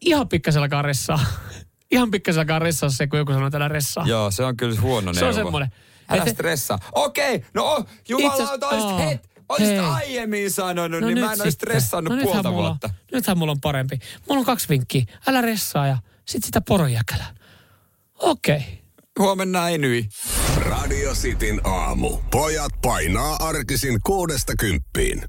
ihan pikkasellakaan ressaa. ihan pikkasellakaan ressaa se, kun joku sanoo, että älä ressaa. Joo, se on kyllä huono Se neuvo. on semmoinen. Älä Et- stressaa. Okei, no oh, jumalauta, Itse- olisit, het, olisit hei. aiemmin sanonut, niin nyt mä en olisi stressannut no nythän puolta mulla vuotta. On, nythän mulla on parempi. Mulla on kaksi vinkkiä. Älä ressaa ja sit sitä porojäkälää. Okei. Okay. Huomenna ei nyi. Radio Cityn aamu. Pojat painaa arkisin kuudesta kymppiin.